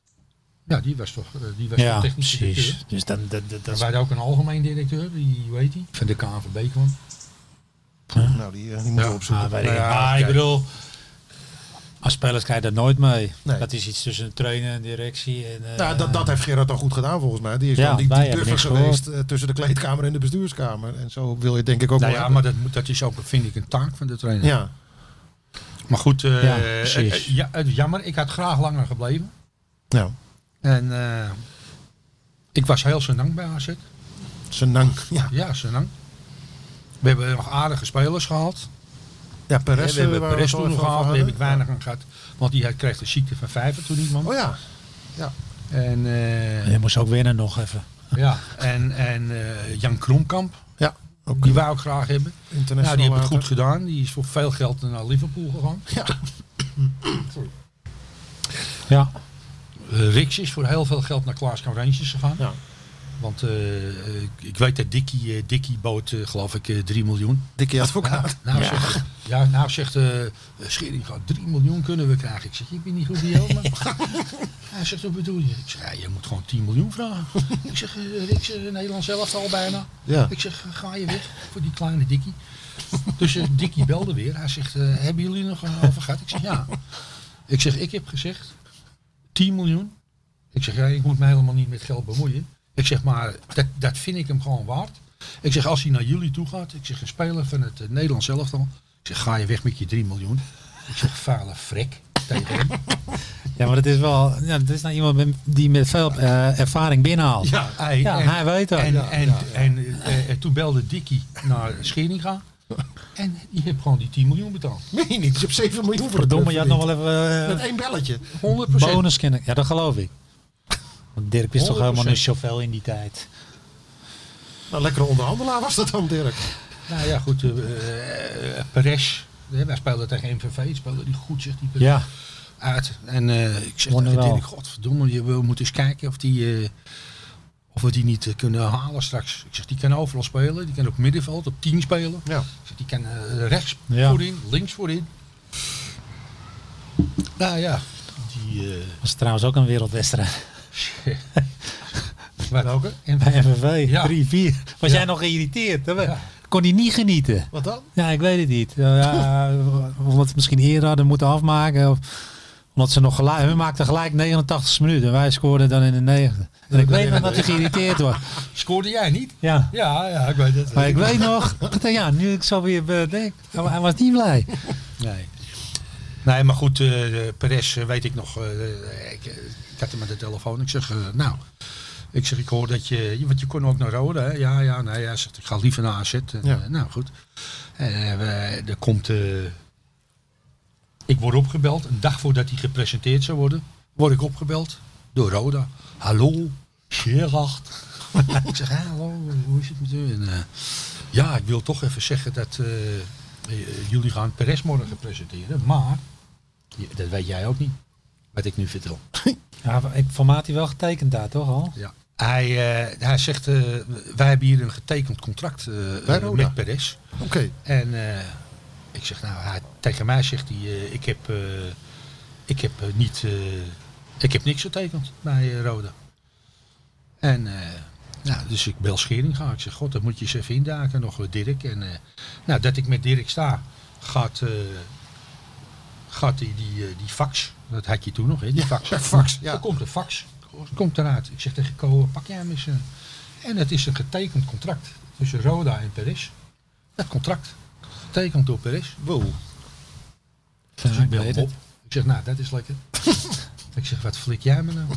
ja, die was toch die was Ja, toch technisch precies. directeur. Dus dan, dat, dat, dat wij ook een algemeen directeur, die, hoe heet die? Van de KNVB kwam. Nou, die, die moeten we opzoeken. Ah, weet ik ja, bedoel, als spelers krijg je dat nooit mee. Nee. Dat is iets tussen een trainer en directie. En, eh, Nou, dat, dat heeft Gerard al goed gedaan volgens mij. Die is Ja, dan die, die buffer geweest eh, tussen de kleedkamer en de bestuurskamer. En zo wil je denk ik ook Nou wel ja, hebben. maar dat, dat is ook, vind ik, een taak van de trainer. Ja, Maar goed, eh, Ja, jammer. Ik had graag langer gebleven. ja. En eh, ik was heel senang bij AZ. Zijn dank. Ja, Ja, senang. We hebben nog aardige spelers gehad. Ja Perez. we hebben eh, Perez het al toen gehad. Daar heb ik weinig aan gehad. Want die had- kreeg de ziekte van vijver toen niet man. Oh ja. En, eh, Je moest ook winnen nog even. ja. en, en eh, Jan Kromkamp. Ja, ook Die wou ik graag hebben. Nou, die hebben het goed gedaan. Die is voor veel geld naar Liverpool gegaan. Ja. Ja. Eh, Rix is voor heel veel geld naar Klaas Rangers gegaan. Ja. Want eh, ik, ik weet dat Dickie, eh, Dickie bood, eh, geloof ik, eh 3 miljoen. Dikke advocaat. Nou, nou zegt, ja, nou zegt eh Schering, 3 miljoen kunnen we krijgen. Ik zeg, ik ben niet goed die helemaal. Hij zegt, wat bedoel je? Ik zeg, ja, je moet gewoon 10 miljoen vragen. ik zeg, eh, eh, Nederland zelf al bijna. Ja. Ik zeg, ga je weg voor die kleine Dikkie. Dus eh, Dikkie belde weer. Hij zegt, eh, hebben jullie nog een over gehad? Ik zeg, ja. Ik zeg, ik heb gezegd 10 miljoen. Ik zeg, ja, ik moet mij helemaal niet met geld bemoeien. Ik zeg, maar dat, dat vind ik hem gewoon waard. Ik zeg, als hij naar jullie toe gaat. Ik zeg, een speler van het uh, Nederlands elftal. Ik zeg, ga je weg met je 3 miljoen. Ik zeg, frek tegen hem. ja, maar dat is wel. Ja, dat is nou iemand met- die met veel eh, ervaring binnenhaalt. Ja, Hij, en- hij weet dat. En, Ja. en, en eh, eh, toen belde Dikkie naar Scheringa. En die heeft gewoon die 10 miljoen betaald. Je niet? Je hebt 7 miljoen voor de Verdomme, je had nog verdiend. wel even Met één belletje. 100%. bonus kennen. Ja, dat geloof ik. Want Dirk wist toch 100%. helemaal niet zoveel in die tijd. Nou, lekkere onderhandelaar was dat dan, Dirk. Nou ja, goed. eh eh, Perez. hè, Wij speelden tegen MVV. Speelde die goed, zegt die Perez. Ja, Uit. En eh, ik zeg tegen godverdomme, je wil moeten eens kijken of die... eh, of we die niet eh, kunnen halen straks. Ik zeg, die kan overal spelen. Die kan op middenveld, op 10 spelen. Ja. Ik zeg, die kan eh, rechts Ja. voorin, links voorin. Nou ja, die... eh, was trouwens ook een wereldwedstrijd. Welke? MVV, Ja. 3-4. Was Ja. jij nog geïriteerd? hè? Ja. Kon hij niet genieten? Wat dan? Ja, ik weet het niet. Ja, omdat ze misschien eerder hadden moeten afmaken. Of omdat ze nog gelijk... Hun maakten gelijk 89 minuten. En wij scoorden dan in de 90. En ik weet nog dat hij geïrriteerd was. Scoorde jij niet? Ja. Ja, ja, ik weet het. Maar ik weet nog... Ja, nu ik zo weer bedenk. Hij was niet blij. Nee. Nee, maar goed, eh Perez eh, weet ik nog. eh, ik, eh, ik had hem aan de telefoon. Ik zeg, eh, nou, ik zeg, ik hoor dat je, want je kon ook naar Rode, hè? Ja, ja, nee, hij zegt, ik ga liever naar AZ. En, Ja. eh, nou, goed. En eh, we- er komt, eh, ik word opgebeld, een dag voordat hij gepresenteerd zou worden, word ik opgebeld door Roda. Hallo, Gerard. ik zeg, "Hè, hallo, hoe is het met u? En, ja, ik wil toch even zeggen dat jullie gaan Perez morgen presenteren, maar dat weet jij ook niet, wat ik nu vertel. Ja, ik formaat hij wel getekend daar, toch al? Ja. Hij, eh, hij zegt, eh, wij hebben hier een getekend contract Roda? met Perez. Oké. En ik zeg, nou, hij, tegen mij zegt hij, ik heb, ik heb niet, ik heb niks getekend bij Roda. En nou, dus ik bel Schering ga. Ik zeg, god, dat moet je eens even indaken, nog Dirk. En nou, dat ik met Dirk sta, gaat, gaat die, die, die fax, dat had je toen nog, hè, die fax. fax, ja. Er komt een fax, komt eruit. Ik zeg tegen Ko, pak jij hem eens. eh. En het is een getekend contract tussen Roda en Perez. Dat contract, getekend door Perez. Wow. Dus ik bel weet hem het. op. Ik zeg, nou, dat is lekker. ik zeg, wat flik jij me nou?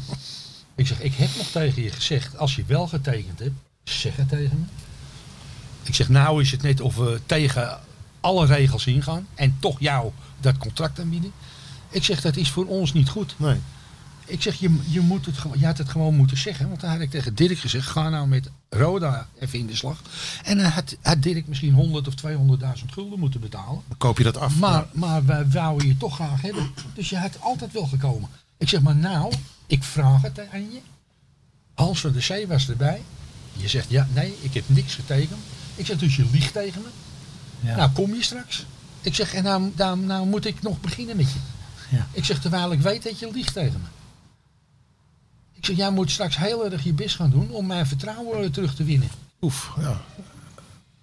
ik zeg, ik heb nog tegen je gezegd, als je wel getekend hebt, zeg het tegen me. Ik zeg, nou is het net of we tegen alle regels ingaan en toch jou dat contract aanbieden. Ik zeg, dat is voor ons niet goed. Nee. Ik zeg, je, je, moet het, gewoon- je had het gewoon moeten zeggen. Want dan had ik tegen Dirk gezegd, ga nou met Roda even in de slag. En dan had, had Dirk misschien 100 of 200.000 gulden moeten betalen. Dan koop je dat af. Maar, maar wij wouden je toch graag hebben. Dus je had altijd wel gekomen. Ik zeg maar nou, ik vraag het aan je. Hans van der Zee was erbij. Je zegt ja, nee, ik heb niks getekend. Ik zeg dus je liegt tegen me. Ja. Nou kom je straks. Ik zeg en nou, nou, nou moet ik nog beginnen met je. Ja. Ik zeg terwijl ik weet dat je liegt tegen me. Ik zeg jij moet straks heel erg je best gaan doen om mijn vertrouwen terug te winnen. Oef, ja.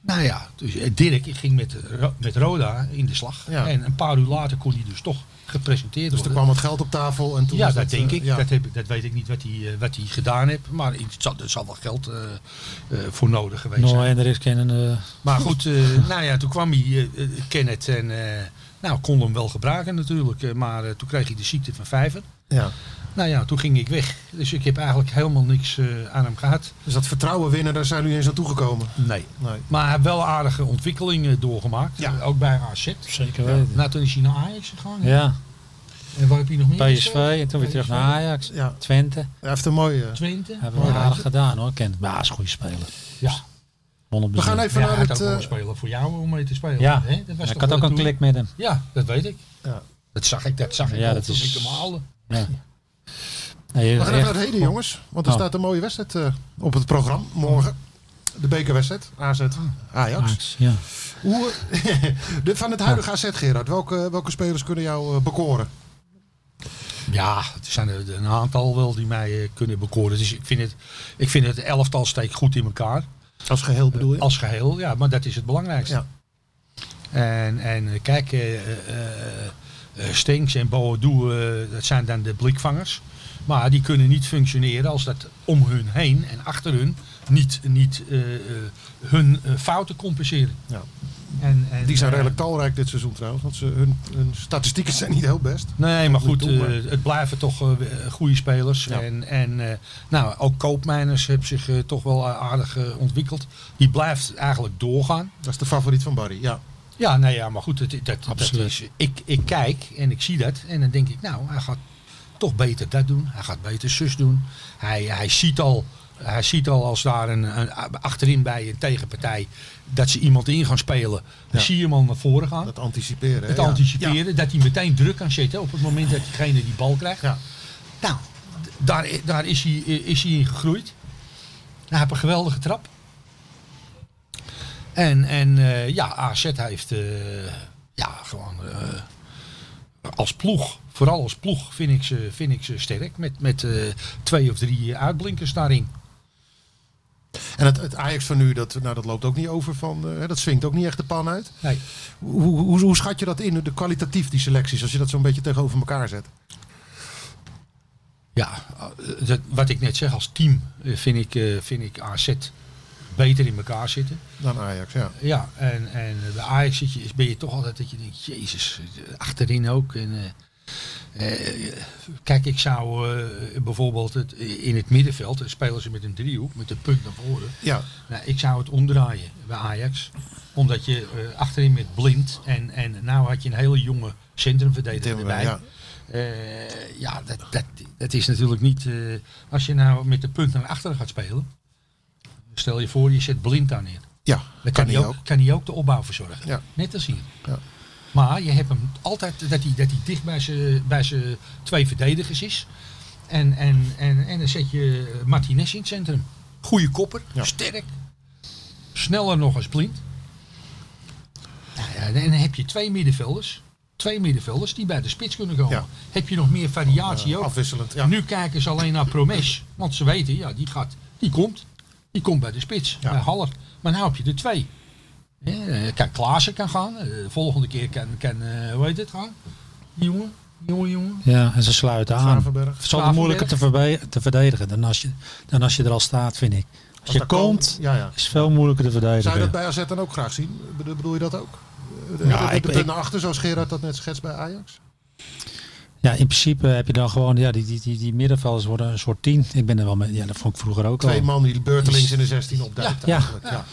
Nou ja, dus eh, Dirk ging met, Ro- met Roda in de slag. Ja. En een paar uur later kon hij dus toch gepresenteerd Dus er worden. kwam wat geld op tafel en toen ja, was dat denk eh, ik. ja. Dat, heb, ik- dat weet ik niet wat hij, eh, wat hij gedaan heeft. Maar het zal, er zal wel geld eh, eh, voor nodig geweest zijn. No, en er is geen... eh, Maar goed, eh, nou ja, toen kwam hij, eh, eh, Kenneth, en eh, nou, kon hem wel gebruiken natuurlijk. eh, maar eh, toen kreeg hij de ziekte van vijver. ja. Nou ja, toen ging ik weg. Dus ik heb eigenlijk helemaal niks eh, aan hem gehad. Dus dat vertrouwen winnen, daar zijn jullie eens aan toegekomen. Nee. Nee. Maar hij heeft wel aardige ontwikkelingen doorgemaakt. Ja. Ook bij AZ. zeker weten. Nou, toen is hij naar Ajax gegaan. Ja, En waar heb je nog meer? PSV en toen weer terug naar Ajax. Ja. Twente. Hij heeft een mooie... Twente. Hebben we aardig gedaan hoor. Ken. Ja, is een goede speler. Ja. 100 We gaan even Ja, naar het... wel eh, een speler voor jou om mee te spelen. Ja, Hè? Dat was ik had ook een klik met hem. Ja, dat weet ik. ja. Dat zag ik, dat zag ik Ja, al dat is- ik hem haalde. Ja. Nee, We gaan even echt- naar het heden, jongens. Want er Oh. staat een mooie wedstrijd eh, op het programma morgen. De bekerwedstrijd, AZ Ajax. Ajax, ja. Hoe, de, van het huidige AZ, Gerard, welke, welke spelers kunnen jou eh, bekoren? Ja, er zijn er een aantal wel die mij eh, kunnen bekoren. Dus ik vind, het, ik vind het elftal steekt goed in elkaar. Als geheel bedoel je? Als geheel, ja, maar dat is het belangrijkste. Ja. En, en eh, kijk, eh, Stinks en Boadu, dat zijn dan de blikvangers. Maar die kunnen niet functioneren als dat om hun heen en achter hun niet, niet hun fouten compenseren. Ja. En, en, Die zijn eh, redelijk talrijk dit seizoen trouwens. Want ze, hun, hun statistieken zijn niet heel best. Nee, maar goed, toe, maar- eh, het blijven toch eh, goede spelers. Ja. En, en eh, nou, ook Koopmijners heeft zich toch wel aardig ontwikkeld. Die blijft eigenlijk doorgaan. Dat is de favoriet van Barry. Ja. Ja, nee, ja, maar goed, het, dat, dat Absoluut. is, ik, ik kijk en ik zie dat. En dan denk ik, nou, hij gaat toch beter dat doen. Hij gaat beter zus doen. Hij, hij, ziet, al, hij ziet al als daar een, een, achterin bij een tegenpartij dat ze iemand in gaan spelen. Dan Ja. zie je hem al naar voren gaan. Dat anticiperen. hè? het Ja. anticiperen, dat hij meteen druk kan zetten op het moment dat diegene die bal krijgt. Ja. Nou, daar, daar is, hij, is hij in gegroeid. hij heeft een geweldige trap. En, en eh, ja, AZ heeft eh, ja, gewoon eh, als ploeg, vooral als ploeg, vind ik ze, vind ik ze sterk. Met, met twee of drie uitblinkers daarin. En het, het Ajax van nu, dat, nou, dat loopt ook niet over van, eh, dat swingt ook niet echt de pan uit. Nee. Hoe, hoe, hoe schat je dat in, de kwalitatief, die selecties, als je dat zo'n beetje tegenover elkaar zet? Ja, eh, dat, wat ik net zeg, als team eh, vind ik, vind ik AZ beter in elkaar zitten. Dan Ajax, ja. Ja, en, en bij Ajax zit je, ben je toch altijd dat je denkt, jezus, achterin ook. En, kijk, ik zou eh, bijvoorbeeld het, in het middenveld, dan spelen ze met een driehoek, met een punt naar voren. Ja, Nou, ik zou het omdraaien bij Ajax. Omdat je eh, achterin met blind en, en nou had je een hele jonge centrumverdediger erbij. ja. Eh, ja, dat, dat, dat is natuurlijk niet. eh, als je nou met de punt naar achteren gaat spelen. Stel je voor, je zet blind daar neer. ja Dan kan kan, hij hij ook. ook, kan hij ook de opbouw verzorgen. Ja. Net als hier. Ja. Maar je hebt hem altijd dat hij, dat hij dicht bij zijn bij zijn twee verdedigers is. En, en, en, en dan zet je Martinez in het centrum. Goeie kopper, Ja. sterk. Sneller nog als blind. Nou ja, en dan heb je twee middenvelders. Twee middenvelders die bij de spits kunnen komen. Ja. Heb je nog meer variatie ook. Afwisselend, ja. Nu kijken ze alleen naar Promes. Want ze weten, ja, die gaat, die komt. Die komt bij de spits, bij Haller. Maar nu heb je er twee. Ja, kijk, Klaassen kan gaan. Eh, De volgende keer kan, kan eh, hoe heet het gaan? Jongen, die jonge jongen. Ja, en ze sluiten aan. Het is altijd moeilijker te, verdedigen dan als, je, dan als je er al staat, vind ik. Als, je komt, Ja, ja. is het veel moeilijker te Zou je verdedigen. dat bij AZ dan ook graag zien? Bedoel, je dat ook? De, Ja, de, ik- naar achter, zoals Gerard dat net schetst bij Ajax? Ja, in principe heb je dan gewoon, ja, die, die, die, die middenvelders worden een soort tien. Ik ben er wel mee, ja, dat vond ik vroeger ook Twee al. man die beurtelings in de 16 opduikt. Ja. eigenlijk. ja.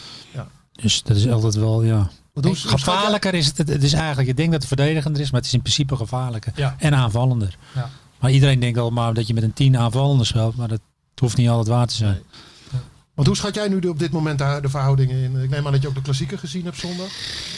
Dus dat is altijd wel, ja. Gevaarlijker is het, het, is eigenlijk, je denkt dat het verdedigender is, maar het is in principe gevaarlijker. Ja. En aanvallender. Ja. Maar iedereen denkt al maar dat je met een tien aanvallender speelt, maar dat hoeft niet altijd waar te zijn. Nee. Want hoe schat jij nu de- op dit moment de, de verhoudingen in? Ik neem aan dat je ook de klassieker gezien hebt zondag.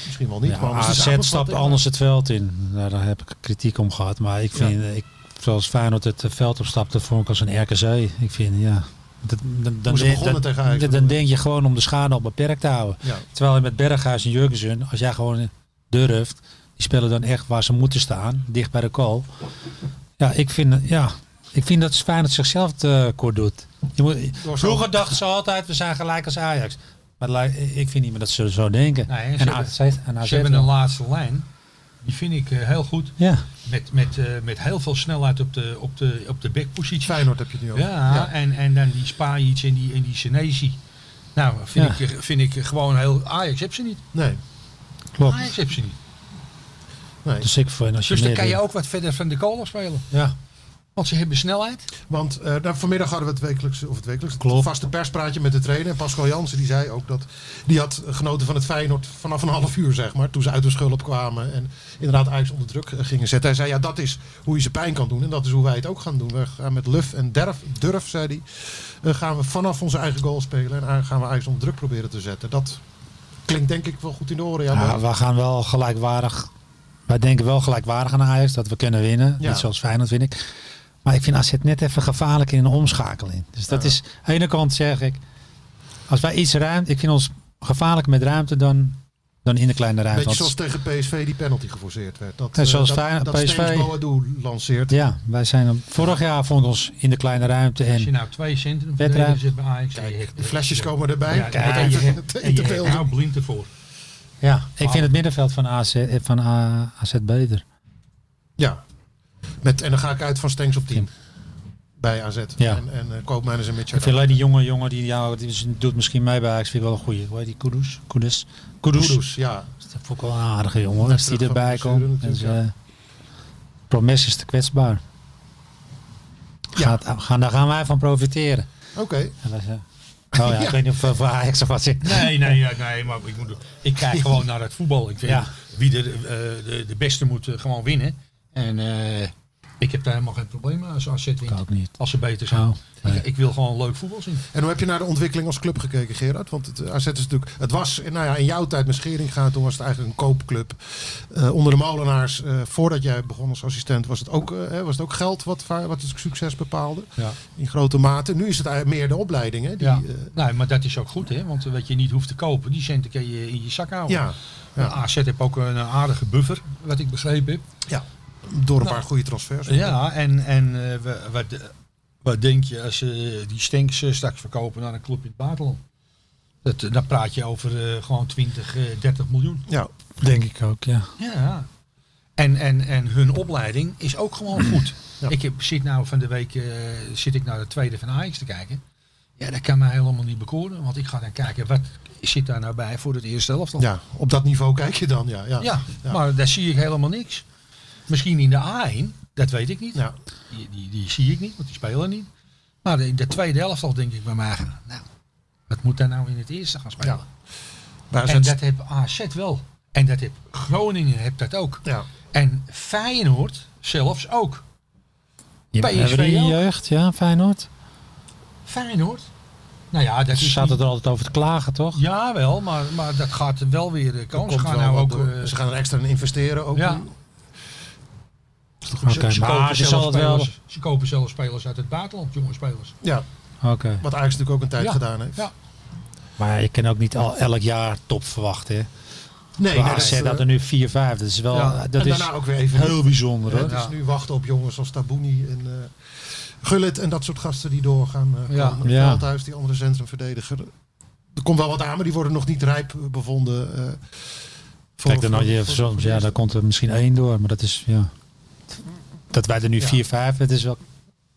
Misschien wel niet. Ja, maar AZ stapt anders het veld in. Nou, daar heb ik kritiek om gehad. Maar ik vind, ik, zoals Feyenoord het veld opstapte, vond ik als een RKC. Ik vind, ja... Dat, dan, dan, ze dan- begonnen tegen Ajax, dan, denk je gewoon om de schade op beperkt te houden. Ja. Terwijl je met Berghuis en Jurgensen, als jij gewoon durft, die spelen dan echt waar ze moeten staan, dicht bij de goal. Ja, ik vind, ja, ik vind dat Feyenoord zichzelf te kort doet. Je moet, vroeger dachten ze altijd, we zijn gelijk als Ajax. Maar het ik vind niet meer dat ze zo denken. Nee, en ze en en Ze hebben een laatste lijn. Die vind ik eh, heel goed. Ja. Met, met, eh, met heel veel snelheid op de, op de, op de backpositie. Feyenoord heb je het nu over. Ja, En, en dan die Spajic en die, en die Senesi. Nou, vind, Ja. ik, vind ik gewoon heel... Ajax heb ze niet. Nee. Klopt. Ajax heb ze niet. nee. Dus ik vind als je Dus dan kan je ook wat verder van de kool spelen. Ja. Want ze hebben snelheid. Want eh, nou, vanmiddag hadden we het wekelijks, of het wekelijks, het Klopt. vaste perspraatje met de trainer. En Pascal Jansen die zei ook dat die had genoten van het Feyenoord vanaf een half uur zeg maar. Toen ze uit de schulp kwamen en inderdaad Ajax onder druk eh, gingen zetten. Hij zei ja dat is hoe je ze pijn kan doen en dat is hoe wij het ook gaan doen. We gaan met luf en durf, durf zei hij, eh, gaan we vanaf onze eigen goal spelen. En gaan we Ajax onder druk proberen te zetten. Dat klinkt denk ik wel goed in de oren. Ja, Ja, maar- we gaan wel gelijkwaardig. Wij denken wel gelijkwaardig aan Ajax dat we kunnen winnen. Ja. Net zoals Feyenoord vind ik. Maar ik vind AZ net even gevaarlijk in een omschakeling. Dus dat Ja. is, aan de ene kant zeg ik, als wij iets ruimte, ik vind ons gevaarlijker met ruimte dan, dan in de kleine ruimte. Beetje zoals tegen PSV die penalty geforceerd werd. Dat, Ja, eh, zoals dat, Feyenoord- dat PSV. Lanceert. ja, wij zijn hem- vorig jaar vond ons in de kleine ruimte Als je en nou twee centrum hebt bij Ajax. en hebt- De flesjes komen erbij. Ja, Kijk, en je Even hebt- te- en te je veel. hebt nou blind ervoor. ja, ik vind het middenveld van, AZ, eh, van A- AZ beter. Ja. Met, en dan ga ik uit van Stengs op 10. Bij AZ. Ja. En, en uh, Koopmeiners en Mitchell. Ik vind alleen die jonge jongen die, jou, die doet misschien mee bij Ajax, vind ik wel een goeie. Hoe heet die? Kudus? Kudus? Kudus. Kudus, ja. Dat vond ik wel een aardige jongen. Net Als die erbij komt. Dus, eh Promes is te kwetsbaar. Ja. Gaat, gaan, daar gaan wij van profiteren. Oké. Zeggen- Oh ja, ik weet niet of eh, voor Ajax of wat zit. Nee, nee, ja, nee, maar ik, moet, ik kijk gewoon naar het voetbal. Ik vind Ja. wie er, eh, de, de beste moet eh, gewoon winnen. En eh, Ik heb daar helemaal geen probleem mee als ook niet. Als ze beter zijn. Oh, nee. ik, ik wil gewoon leuk voetbal zien. En hoe heb je naar de ontwikkeling als club gekeken, Gerard? Want het AZ is natuurlijk, het was nou ja, in jouw tijd met Schering gaan, toen was het eigenlijk een koopclub. Eh, onder de molenaars, eh, voordat jij begon als assistent, was het ook, hè, was het ook geld wat, wat het succes bepaalde. Ja. In grote mate. Nu is het eigenlijk meer de opleiding. Hè, die, ja. eh, nee, maar dat is ook goed, hè? Want wat je niet hoeft te kopen, die centen kun je in je zak houden. ja, Ja. AZ heeft ook een aardige buffer, wat ik begrepen heb. ja, door een Nou, paar goede transfers. Ja, en, en eh, wa- wat, wat denk je als ze die Stenks eh, straks verkopen naar een club in het buitenland? Dat, dan praat je over eh, gewoon 20, eh, 30 miljoen. Ja, Denk ik ook, ja. Ja. En, en, en hun opleiding is ook gewoon goed. Ja. Ik heb, zit nou van de week eh, zit ik naar de tweede van Ajax te kijken. Ja, dat kan mij helemaal niet bekoren. Want ik ga dan kijken, wat zit daar nou bij voor het eerste elftal? ja, op dat niveau kijk je dan. Ja, ja. Ja, Ja. maar daar zie ik helemaal niks. Misschien in de A1, dat weet ik niet. Ja. Die, die, die zie ik niet, want die spelen niet. Maar in de tweede elftal denk ik bij mij, nou, wat moet daar nou in het eerste gaan spelen? Ja. Maar En dat heeft AZ wel. En dat heeft Groningen heeft dat ook. ja. En Feyenoord zelfs ook. Je PSV hebben die ook. jeugd, ja, Feyenoord. Feyenoord. Nou ja, dat Ze is zaten niet- er altijd over te klagen, toch? Ja, wel, maar, maar dat gaat wel weer komen. Ze komt gaan nou ook... eh, Ze gaan er extra in investeren ook. Ja. Ze, maar kopen ze zelfs het wel... spelers, ze kopen zelfs spelers uit het buitenland, jonge spelers. Ja, Oké. wat Ajax natuurlijk ook een tijd Ja. gedaan heeft. Ja. Maar je kan ook niet al elk jaar top verwachten, hè? Nee, nee, dat, dat er nu 4-5, dat is wel... Ja. Dat en is daarna ook weer even heel bijzonder, hoor. Het is nu wachten op jongens als Tabouni en eh Gullit en dat soort gasten die doorgaan. eh Ja. komen. Ja. Veldhuis, die andere centrumverdediger. Er komt wel wat aan, maar die worden nog niet rijp eh, bevonden. eh, Kijk, dan had je soms, ja, daar komt er misschien één door, maar dat is, ja... Dat wij er nu Ja. 4-5, het is wel...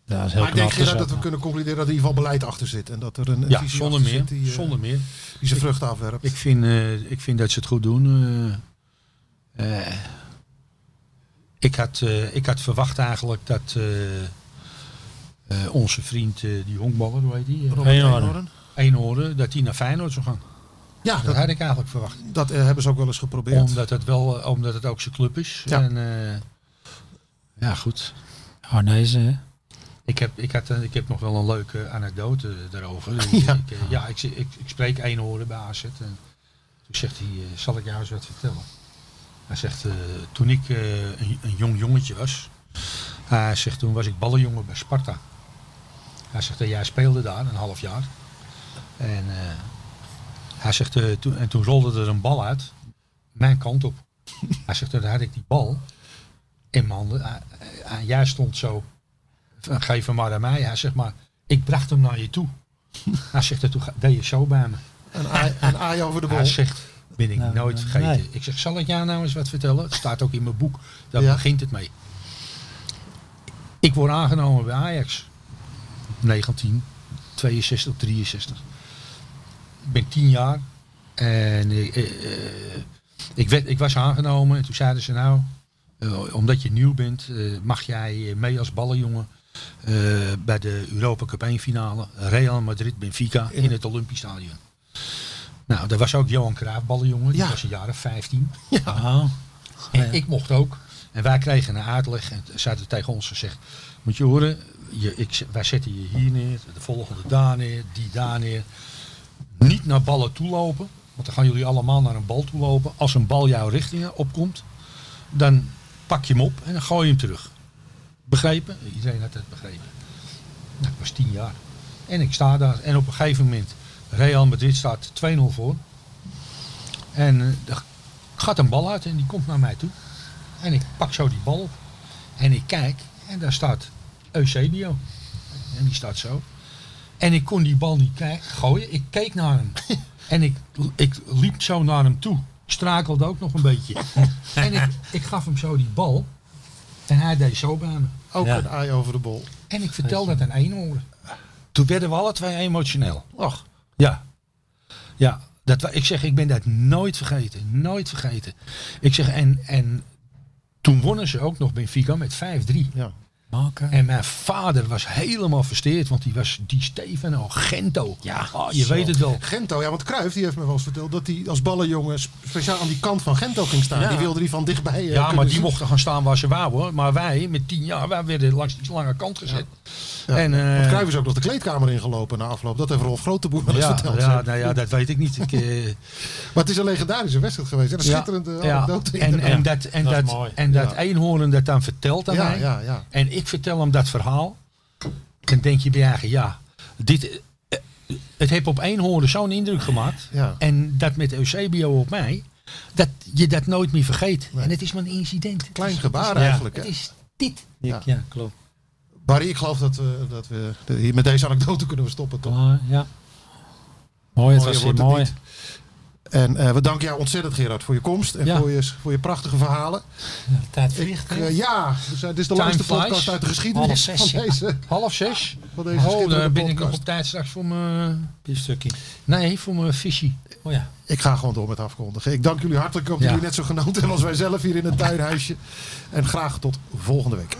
Ja, dat is heel Maar ik denk knap. dus dat we kunnen concluderen dat er in ieder geval beleid achter zit. En dat er een, een Ja, visie zonder meer. zit die, eh, zonder meer. die zijn vruchten afwerpt. Ik vind, eh, ik vind dat ze het goed doen. eh. Eh, ik, had, eh, ik had verwacht eigenlijk dat eh, eh, onze vriend, eh, die honkballer, hoe heet die? Uh, Robert Eenhoorn. Eenhoorn. Dat die naar Feyenoord zou gaan. Ja, Dat dat, had ik eigenlijk verwacht. dat hebben ze ook wel eens geprobeerd. Omdat het, wel, omdat het ook zijn club is. Ja. En, eh, ja, goed. Arnezen, hè? Ik heb, ik, had, ik heb nog wel een leuke anekdote daarover. Ja. Ik, eh, ja, ik, ik, ik spreek Eenhoorn bij AZ. En toen zegt hij, eh, zal ik jou eens wat vertellen? Hij zegt, eh, toen ik een, een jong jongetje was. Hij zegt, toen was ik ballenjongen bij Sparta. Hij zegt, eh, jij speelde daar een half jaar. En hij zegt, toen, en toen rolde er een bal uit. Mijn kant op. Hij zegt, toen had ik die bal handen. Hij- hij- jij stond zo van, geef hem maar aan mij. Hij zegt maar, ik bracht hem naar je toe. Hij zegt, en toen ga- deed je zo bij me. Een aai, een aai over de bol. Hij zegt, ben ik Nou, nooit vergeten. Nee. Ik zeg, zal ik jou nou eens wat vertellen? Het staat ook in mijn boek. Daar Ja. begint het mee. Ik word aangenomen bij Ajax. 1962, 63. Ik ben 10 jaar. En eh, eh, ik, werd, ik was aangenomen. En toen zeiden ze nou, omdat je nieuw bent, eh, mag jij eh, mee als ballenjongen eh, bij de Europa Cup 1 finale. Real Madrid Benfica in het Olympisch Stadion. Nou, daar was ook Johan Cruijff ballenjongen. Die Ja. was een jaar of 15. Oh. En ik mocht ook. En wij kregen een uitleg en ze hadden tegen ons gezegd, moet je horen, je, ik, wij zetten je hier neer, de volgende daar neer, die daar neer. Niet naar ballen toe lopen, want dan gaan jullie allemaal naar een bal toe lopen. Als een bal jouw richting opkomt, dan pak je hem op en dan gooi je hem terug. Begrepen? Iedereen had het begrepen. Nou, ik was tien jaar. En ik sta daar en op een gegeven moment, Real Madrid staat 2-0 voor. En eh, er gaat een bal uit en die komt naar mij toe. En ik pak zo die bal op. En ik kijk en daar staat Eusebio. En die staat zo. En ik kon die bal niet gooien. Ik keek naar hem. En ik, ik liep zo naar hem toe. Strakelde ook nog een beetje. En ik, ik gaf hem zo die bal. En hij deed zo bij me. Ook Ja. een aai over de bol. En ik vertelde dat aan één oren. Toen werden we alle twee emotioneel. Och, Ja. Ja. Dat, ik zeg, ik ben dat nooit vergeten. Nooit vergeten. Ik zeg, en, en toen wonnen ze ook nog Benfica met 5-3. ja. En mijn vader was helemaal versteerd, want die was die Stefano Gento. Ja, Oh, je zo. weet het wel. Gento, ja, want Cruijff die heeft me wel eens verteld dat hij als ballenjongen sp- speciaal aan die kant van Gento ging staan. Ja. Die wilde die van dichtbij. eh, Ja, maar die zien. mochten gaan staan waar ze wouden. Maar wij, met tien jaar, wij werden langs die lange kant gezet. Ja, En, eh, want Cruijff is ook nog de kleedkamer ingelopen na afloop. Dat heeft Rolf Groteboer wel eens Ja, verteld. ja, nou ja, dat weet ik niet. Ik, eh, Maar het is een legendarische wedstrijd geweest. En een schitterende ja, anekdote. en, en dat, en Dat dat, en dat Ja. eenhoorn dat dan vertelt aan ja, mij. ja, ja. En ik vertel hem dat verhaal. Dan denk je bij je eigen, ja, dit, eh, het heeft op eenhoorn zo'n indruk gemaakt. Ja. En dat met Eusebio op mij, dat je dat nooit meer vergeet. Nee. En het is maar een incident. Klein gebaar eigenlijk, Het is dit. Ja. Ja, klopt. Barry, ik geloof dat we, dat we hier met deze anekdote kunnen we stoppen. Toch? Ja. Mooi, het was mooi. niet. En eh, we danken jou ontzettend Gerard voor je komst en Ja. voor, je, voor je prachtige verhalen. Ja, de tijd vliegt. eh, ja, dus, eh, dit is de Time langste flies. podcast uit de Half geschiedenis zes, van ja. deze, Half zes. van deze Oh, dan ben ik nog op tijd straks voor mijn... Stukje. Nee, voor mijn visie. Oh ja. Ik ga gewoon door met afkondigen. Ik dank jullie hartelijk. Ik hoop dat Ja. jullie net zo genoten hebben als wij zelf hier in het tuinhuisje. En graag tot volgende week.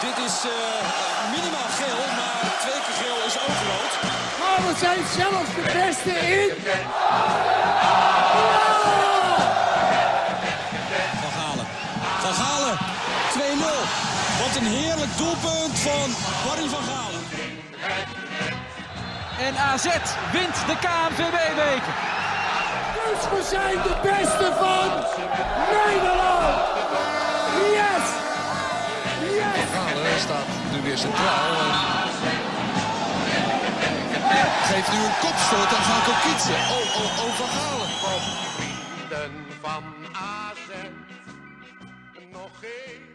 Dit is eh, minimaal geel, maar twee keer geel is ook rood. Maar we zijn zelfs de beste in. Van Galen. Van Galen. 2-0. Wat een heerlijk doelpunt van Barry van Galen. En AZ wint de KNVB-beker. Dus we zijn de beste van Nederland. Staat nu weer centraal. En geeft nu een kopstoot aan Gaan Kokitsen. Oh, oh, oh, Van Galen. van AZ nog geen